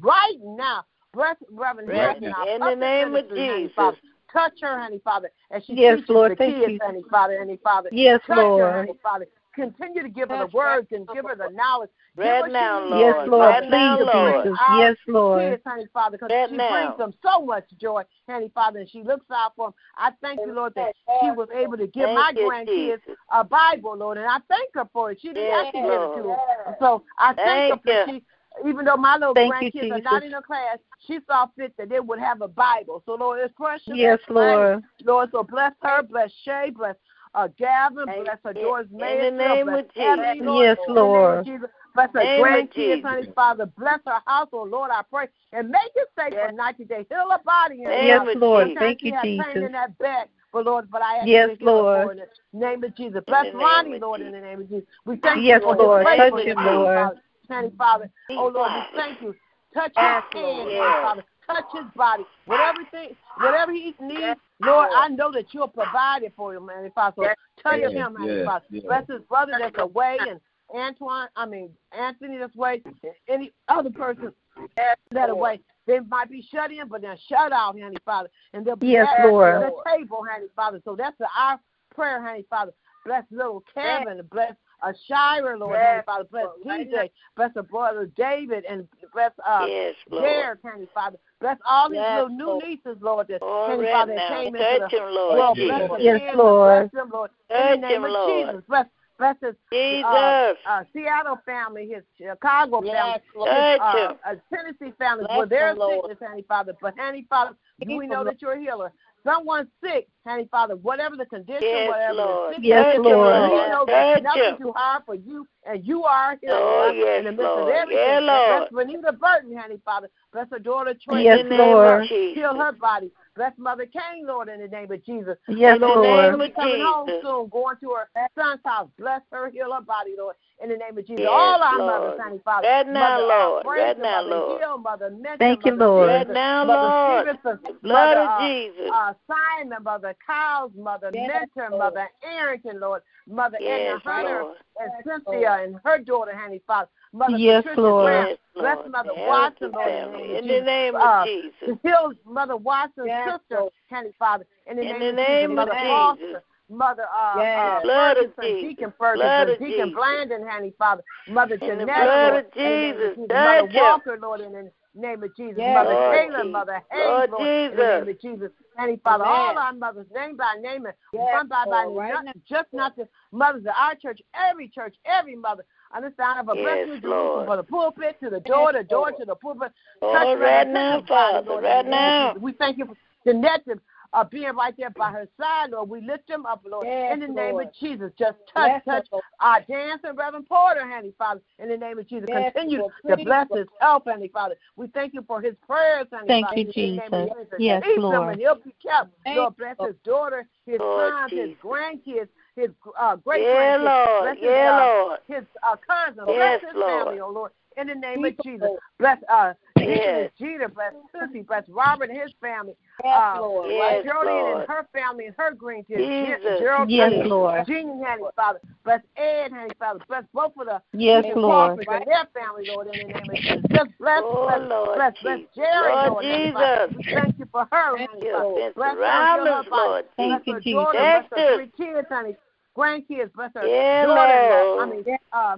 Right now, bless Reverend right. now. In the name of Jesus touch her, honey, Father, as she yes, teaches Lord, the kids, you. honey, Father, honey, Father. Yes, touch Lord. Her, honey, Father, continue to give her the words and give her the knowledge. Right now, Lord. Yes, Lord. Right now, Lord. Yes, Lord. Kids, honey, Father, because right she now. brings them so much joy, honey, Father, and she looks out for them. I thank you, Lord, that she was able to give thank my grandkids Jesus. a Bible, Lord, and I thank her for it. She didn't yes, have to Lord. give it to them. So I thank, thank her for she even though my little Thank grandkids you, are not in her class, she saw fit that they would have a Bible. So Lord, it's precious. Yes, Lord. Lord, so bless her, bless Shay, bless uh, Gavin. Bless her doors. Mayer. In the name of Jesus. Yes, Lord. Bless her grandkids, honey, Father. Bless her household, Lord, I pray. And make it safe yes. from night to. Heal her body. Yes, Lord. Thank you, Jesus. In that back. But Lord, but I ask yes, you Lord. in the name of Jesus. Bless Ronnie, Lord, in the name of Jesus. We thank yes, you, Lord. Touch him, Lord. Father. Father. Oh, Lord, we thank you. Touch his hand, Father touch his body. Whatever thing, whatever he needs, Lord, I know that you'll provide it for him, man. If I so tell yeah, him, yeah, if I yeah. bless his brother that's away and Antoine, I mean Anthony that's away, any other person that away. They might be shut in, but they're shut out, honey Father. And they'll be yes, at Lord. the table, honey Father. So that's our prayer, honey Father. Bless little Kevin, bless a Shira, Lord yes, Heavenly Father. Bless Lord, DJ. Bless the brother David and bless uh yes, Derek, Heavenly Father. Bless all these yes, little Lord. new nieces, Lord, that Heavenly Father now. came Touch into the him, Lord. Lord yes. Bless them, yes, Lord. Bless them, Lord. Touch In the name him, of Lord. Jesus. Bless Bless his uh, Jesus. Uh, uh, Seattle family, his Chicago yes, family, Lord. his uh, uh, Tennessee family, bless for their sickness, Heavenly Father. But, Heavenly Father, we know that you're a healer. Someone sick, Heavenly Father, whatever the condition, yes, whatever Lord. yes, Lord. we know there's nothing too hard for you, and you are here oh, yes, in the midst Lord. of everything. Yeah, Lord. Bless Renita Burton, Heavenly Father. Bless her daughter, Trey. Yes, Lord. Heal her body. Bless Mother Kane, Lord, in the name of Jesus. Yes, Lord. Lord. Coming Jesus. home soon, going to her son's house. Bless her, heal her body, Lord in the name of Jesus. Yes, All our Lord. mothers, honey, Father. Right now, Mother Lord. Alfred, right now, Mother Lord. Hill, Mother Mitchell, Thank you, Mother Lord. Right now, Mother Lord. Stevenson, Blood Mother, of uh, Jesus. Uh, Simon, Mother Cowles, Mother yes, Mentor, Lord. Mother Arrington, Lord. Mother yes, Anna Hunter Lord. and yes, Cynthia Lord. and her daughter, honey, Father. Mother yes, Patricia Lord. Graham. Yes, Lord. Mother Watson, Lord. In the name of Jesus. Uh, Mother Watson's sister, honey, Father. In the name, of Jesus. Mother Mother uh, uh yes. uh Ferguson, Deacon Ferguson, Blood Deacon Blandon, honey, Father, Mother Jeanette, Lord, Jesus. Mother Walker, Lord, in the name of Jesus, yes. Mother Lord Taylor, Jesus. Mother Hayes, Lord, Lord in the name of Jesus, honey, Father, Amen. all our mothers, name by name, and yes. one by by right. not, just not the mothers of our church, every church, every mother. under the sound of a yes, blessing from the pulpit to the door, the door Lord. to the pulpit. Touch right now, Father, right now. We thank you for Jeanette, uh, being right there by her side, Lord. We lift them up, Lord, yes, in the name of Jesus. Just touch, yes, touch Lord. our dancing Reverend Porter, Handy Father, in the name of Jesus. Yes, Continue Lord. to Please, bless his health, Handy Father. We thank you for his prayers, Handy thank Father. You, Jesus. Yes, He's Lord. He'll be kept. Thank Lord, bless his daughter, his oh, sons, his grandkids his uh, great yeah, Lord. Bless yeah, his, uh, Lord. his uh, cousin. Yes, bless his Lord. family, oh Lord. In the name of Jesus. Bless uh, Yes. Gina, bless Susie, bless Robert and his family. Yes, uh, Lord. Bless Geraldine Lord. and her family and her green kids. Gerald, yes, honey, Lord. and honey, Father. Bless Ed, and honey, Father. Bless both of the yes, Lord. Right. and their family, Lord, in the name of Jesus. Just bless, oh, bless, Lord bless, bless Jerry, Lord, Lord Jesus. Honey, thank you for her, thank honey, you. Father. Bless Rollins, Lord. Thank bless you, Jesus. Bless her three kids, honey. Grandkids, bless her. Yeah, daughter, I mean, uh,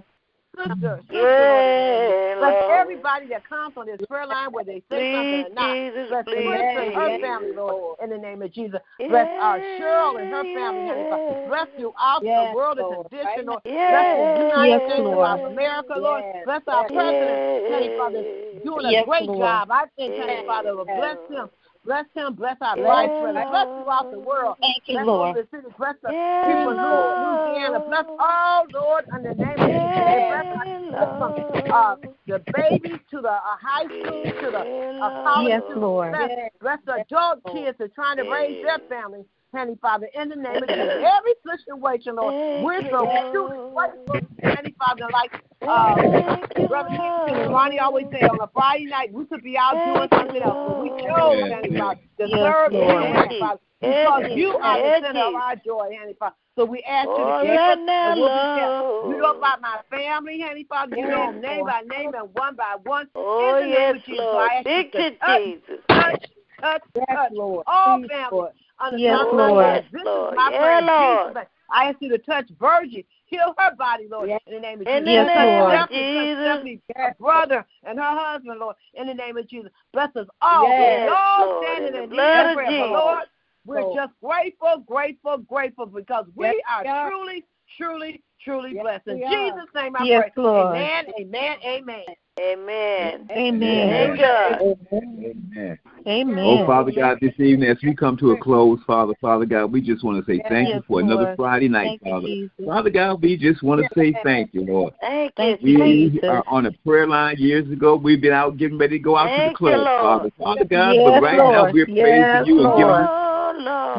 sister, sister Yeah, Bless Lord. everybody that comes on this prayer line, whether they say something or not. Jesus, Bless please. Chris and her family, Lord, in the name of Jesus. Bless our Cheryl and her family, Heavenly Father. Bless throughout Yes, the world Lord. and tradition, Lord. Yes. Bless the United Yes, States Lord. of America, Lord. Yes. Bless our Yes. president, Heavenly Father, doing a great Lord. job. I think, Heavenly Yes. Father, will bless him. Bless him, bless our Yes, vice president, bless Lord. throughout the world. Thank you, Bless Lord. the city, bless the Yes, people in Lord. Louisiana, bless all, Lord, in the name of Jesus. And bless our from uh, the babies to the uh, high school to the uh, college Yes. Lord. Bless, bless the adult kids that are trying to raise their families. Heavenly Father, in the name of Jesus, every situation, Lord, we're so truly grateful, Heavenly Father, like uh, Brother Kingston and Ronnie always say, on a Friday night, we could be out doing something else, but we chose, Yes, Heavenly. Father, to Yes, serve you, Lord. Heavenly Father, because you are the yes, center of our joy, Heavenly Father. So we ask you to keep us, now, and we'll be careful. Lord. You know about my family, Heavenly Father. You know them name by name and one by one. Oh, in the name yes, of Jesus, Lord. I ask you Big to to touch, Jesus. touch, touch, Yes, touch Lord. all families. Lord. Under Yes, the Lord. This Yes, is Lord. my Yeah, prayer Lord. Jesus' I ask you to touch Virgin. Heal her body, Lord, Yes. in the name of In Jesus. the Yes, touch Lord. Stephanie, touch Jesus. Stephanie's brother and her husband, Lord, in the name of Jesus. Bless us all. Yes, we all Lord, standing in the in need blood of of prayer. But Jesus. Lord, we're Lord. just grateful, grateful, grateful because we Yes, are we are. truly, truly, truly Yes, blessed. In. Jesus' name I Yes, pray. Lord. Amen, amen, amen. Amen. Amen. Thank Amen. Amen. Oh, Father God, this evening as we come to a close, Father, Father God, we just want to say thank you Yes, for another Friday night, Thank Father. Jesus. Father God, we just want to say thank you, Lord. Thank Thank you, you, We are on a prayer line years ago. We've been out getting ready to go out to the club, Lord. Father. Father God, Yes, but right now we're Yes, praising you and giving you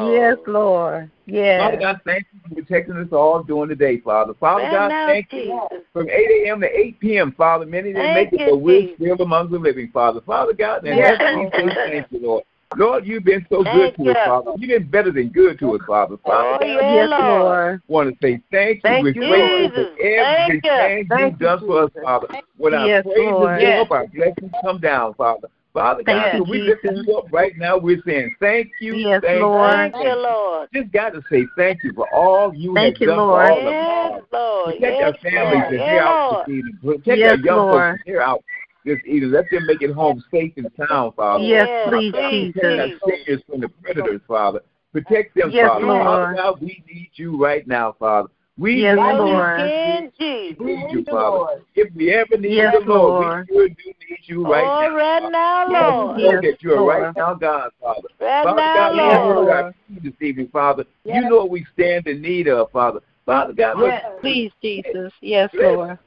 Lord. Yes, Lord. Yes. Father God, thank you for protecting us all during the day, Father. Father Right God, now, thank you from 8 a.m. to 8 p.m., Father. Many didn't Thank make it, but we're still among the living, Father. Father God, and Yes, let me thank you, Lord. Lord, you've been so Thank good to us. Father. You've been better than good to us, Father. Father Oh, yeah, Yes, Lord. Lord. want to say thank you. Thank We're grateful for Jesus. Thank you. everything Thank you've you, done for us, Jesus. Father. When our Yes, praises Lord. go Yes. up, our blessings come down, Father. Father Thank God, you, so we lift you up right now. We're saying thank you, Yes, thank Lord. Thank you, you, Lord. Just got to say thank you for all you Thank have you, done Lord. for all of us, Yes, Lord. Protect Yes, our families Lord. as out this evening. Protect Yes, our young Lord. folks as they're out this evening. Let them make it home safe and sound, Father. Yes, Yes, please, please, Protect our seniors from the predators, Father. Protect them, Yes, Father. Lord. Father God, we need you right now, Father. We Yes, need Right you. Lord. in Jesus. We need you, Father. If we ever need Yes, you, Lord, Lord. we sure do need you right oh, now. right now, Because Lord. we know Yes, that you're Lord. right now, God, Father. Right Father now, God, you Yes, Lord. what our need this evening, Father. You know what we stand in need of, Father. Father God, Yes. Please, Jesus. Yes, Lord.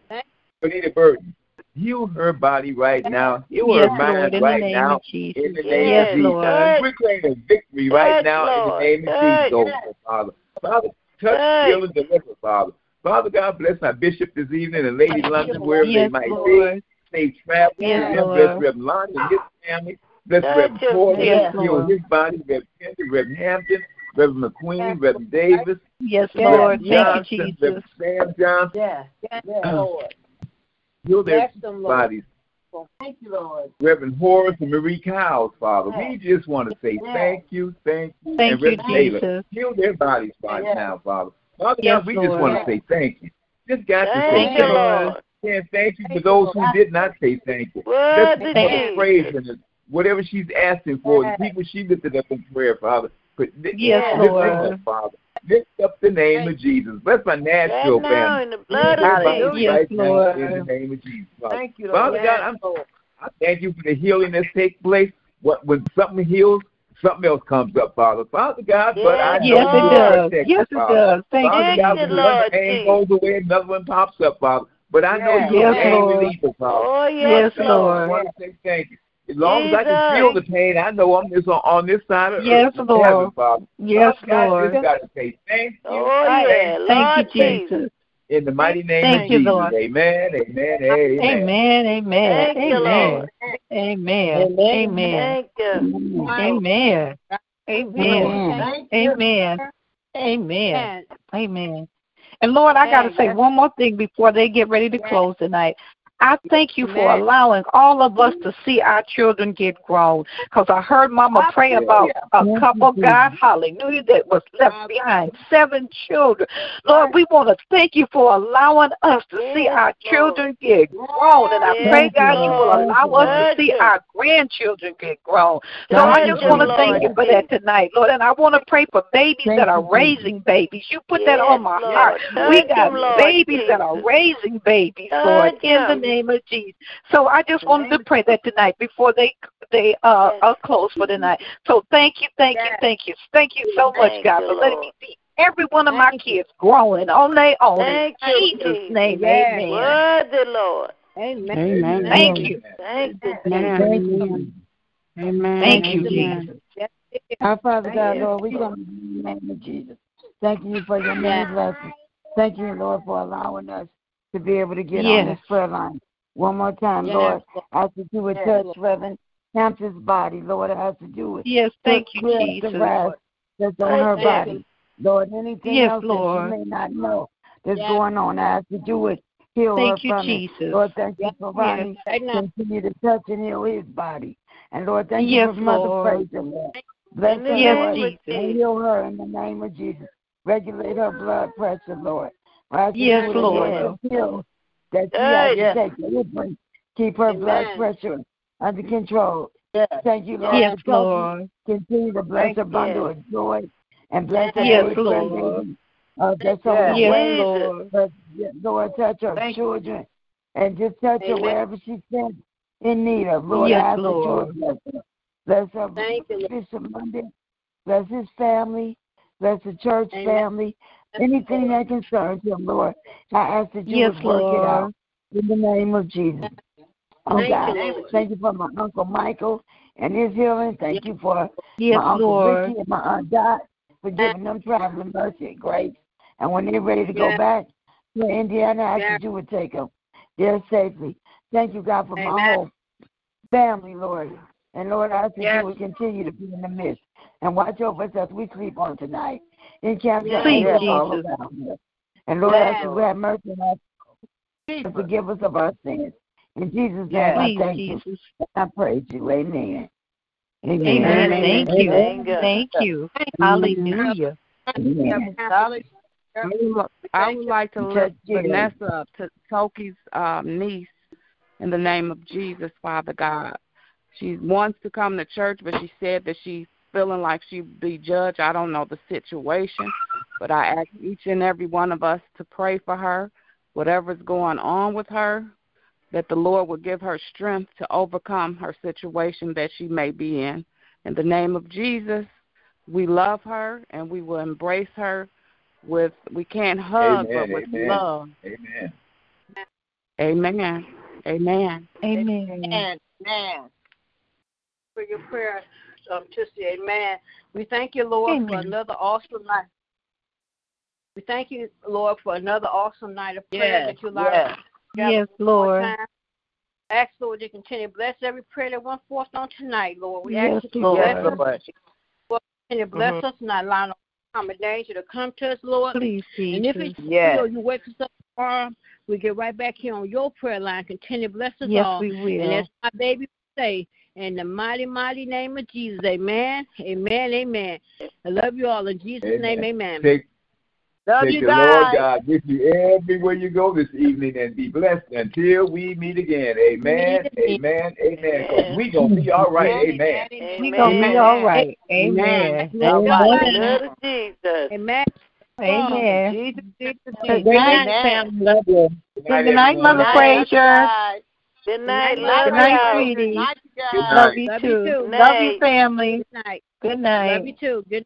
Benita Burton, heal her body right now. Heal Yes, her mind Lord. Right name now. Jesus. In the name Yes, of Jesus. Lord. We're claiming victory right Touch, now in the name of Jesus, oh, Father. Father, touch, Touch. heal, and deliver, Father. Father God, bless our bishop this evening and Lady London, wherever they might Lord. be. Safe travel Yes, them. Bless Reverend Lonnie and his family. Bless Touch Reverend him, Porter. Yes, Heal his body. Reverend Kendi, Reverend Hampton, Reverend McQueen, Reverend Davis, Yes, Reverend Lord. Thank you, Johnson, Jesus. Reverend Sam Johnson. Yes. Yes, Lord. Heal their Bless them, Thank you, Lord. Reverend Horace and Marie Cowles, Father. Yes. We just want to say Yes. thank you, thank you, Thank and you, Reverend Taylor. Jesus. Heal their bodies right Yes. now, Father. Father Yes, God, we just want to say thank you. Just got to say Thank Thank you, you, thank you. Lord. And thank you for Thank you, those who did not say thank you. Word Just to for the praise and whatever she's asking for, the people she lifted up in prayer, Father. Yes, Lord. Father. Lift up the name of Jesus. Bless my Nashville Right family. in the blood of Jesus. Yes, right now Lord. in the name of Jesus. Father. Thank you, Lord. Father Yes, God, I'm Lord. I thank you for the healing that's taking place. What when something heals, something else comes up, Father. Father God, but I Yes, know Yes, it does. protected, Yes, it Father. does. Thank Father you, God, when you, one Lord pain goes away, another one pops up, Father. But I know Yes. you're a Yes, pain Lord. reliever, Father. Oh, Yes, yes, I Lord. want to say thank you. As long as I can feel the pain, I know I'm this on, on this side of Yes, earth, Lord. heaven, Father. Yes, Father God, Lord. just got to say thank you. Oh, Thank yeah. you. Thank Lord you, Jesus. Jesus. In the mighty name Thank of you, Jesus. Lord. Amen, amen, amen. Amen. Amen. Thank you, Amen. Lord. Amen. Amen. Thank you. Amen. Amen. Thank you. Amen. Amen. Amen. And Lord, I got to Amen. say one more thing before they get ready to close tonight. I thank you for allowing all of us to see our children get grown. Because I heard Mama pray about a couple, God, hallelujah, that was left behind, seven children. Lord, we want to thank you for allowing us to see our children get grown. And I pray, God, you will allow us to see our grandchildren get grown. So I just want to thank you for that tonight, Lord. And I want to pray for babies that are raising babies. You put that on my heart. We got babies that are raising babies, Lord, in the name of Jesus. So I just wanted to pray that tonight before they they uh, are closed for the night. So thank you, thank you, thank you, thank you so much, God, for letting me see every one of my kids growing on their own. Thank in you, Jesus' Jesus. name, Yes. amen. Worthy, Lord. Amen. Amen. Thank you. Thank you. Amen. Amen. Thank you, Jesus. Our Father God. Lord, we come in the name of Jesus. Thank you for your many blessings. Thank you, Lord, for allowing us to be able to get on Yes. this prayer line. One more time, Yes, Lord. I ask that you would Yes, touch. Reverend Hampton's body, Lord. I ask that you would Yes, thank you, Jesus. the rash that's on her body. Lord, anything Yes, else Lord. that you may not know that's Yes. going on, I ask that you would heal Thank her you, from Jesus. it. Lord, thank you for Ronnie. Now. Continue to touch and heal his body. And Lord, thank Yes, you for Mother Lord. Frazier, Lord. Bless her, Yes, Lord, Jesus. and heal her in the name of Jesus. Regulate her blood pressure, Lord. I Yes, Lord. give her the pills that she has Yes. to take deliverance. Keep her blood pressure under control. Yes. Thank you, Lord. Yes. Lord. Continue to bless Thank her you. bundle of joy and bless her Yes, Lord. Uh, that's Yes. Yes, way. Lord. But Lord, touch her Thank you. children and just touch her wherever she stands in need of. Lord, Yes, I ask that Lord. bless her. Bless her Thank you, Monday. Bless his family. Bless the church Amen. family. Anything that concerns him, Lord, I ask that you Yes, would work Lord. it out in the name of Jesus. Oh Thank God, you, thank you for my Uncle Michael and his healing. Thank you for Yes, my Uncle Lord. Ricky and my Aunt Dot for giving them traveling mercy and grace. And when they're ready to go Yes. back to Indiana, I ask Yes. that you would take them there safely. Thank you, God, for my whole family, Lord. And Lord, I ask that you would continue to be in the midst and watch over us as we sleep on tonight. Encamp your Please, all Jesus. around us. And Lord, I ask Yes. you have mercy on us and forgive us of our sins. In Jesus' name, Yes. I Please, thank you. I praise you. Amen. Amen. Amen. Thank you. Thank you. Thank you. Hallelujah. Amen. Solid. I would, like to lift Vanessa up to Toki's um, niece in the name of Jesus, Father God. She wants to come to church, but she said that she's feeling like she'd be judged. I don't know the situation, but I ask each and every one of us to pray for her, whatever's going on with her, that the Lord will give her strength to overcome her situation that she may be in. In the name of Jesus, we love her and we will embrace her with we can't hug Amen, but with amen. love. Amen. Amen. Amen. Amen. Amen. Amen. For your prayer, um, Tissy, amen. We thank you, Lord, for another awesome night. We thank you, Lord, for another awesome night of prayer Yes, that you allowed yes. us to gather Yes, Lord. time. Ask, Lord, to continue to bless every prayer that went forth on tonight, Lord. We Yes, ask that you Lord. bless Yes, us, Lord. continue to bless Mhm. us, not allow no harm or danger to come to us, Lord. Please, And if Jesus. it's Yes. still you wake us up tomorrow, we get right back here on your prayer line. Continue to bless us Yes, all. we will. And as my baby say, in the mighty, mighty name of Jesus, amen, amen, amen. I love you all. In Jesus' name, amen. Take, Love take you the guys. Lord God with you everywhere you go this evening and be blessed until we meet again. Amen. Meet Amen. Amen. Because we going to be all right. Amen. We gonna be all right. Amen. Amen. All right. Blood of Jesus. Amen. Amen. Jesus, Jesus, Good Jesus. night, Amen. family. Love you. Good night, Good night, everyone. Mother Good Frazier. Guys. Good night. Good Love Good night, y'all. sweetie. Good night, you guys. Love you Love you too. too. Love Night. you, family. Good night. Good night. Love you too. Good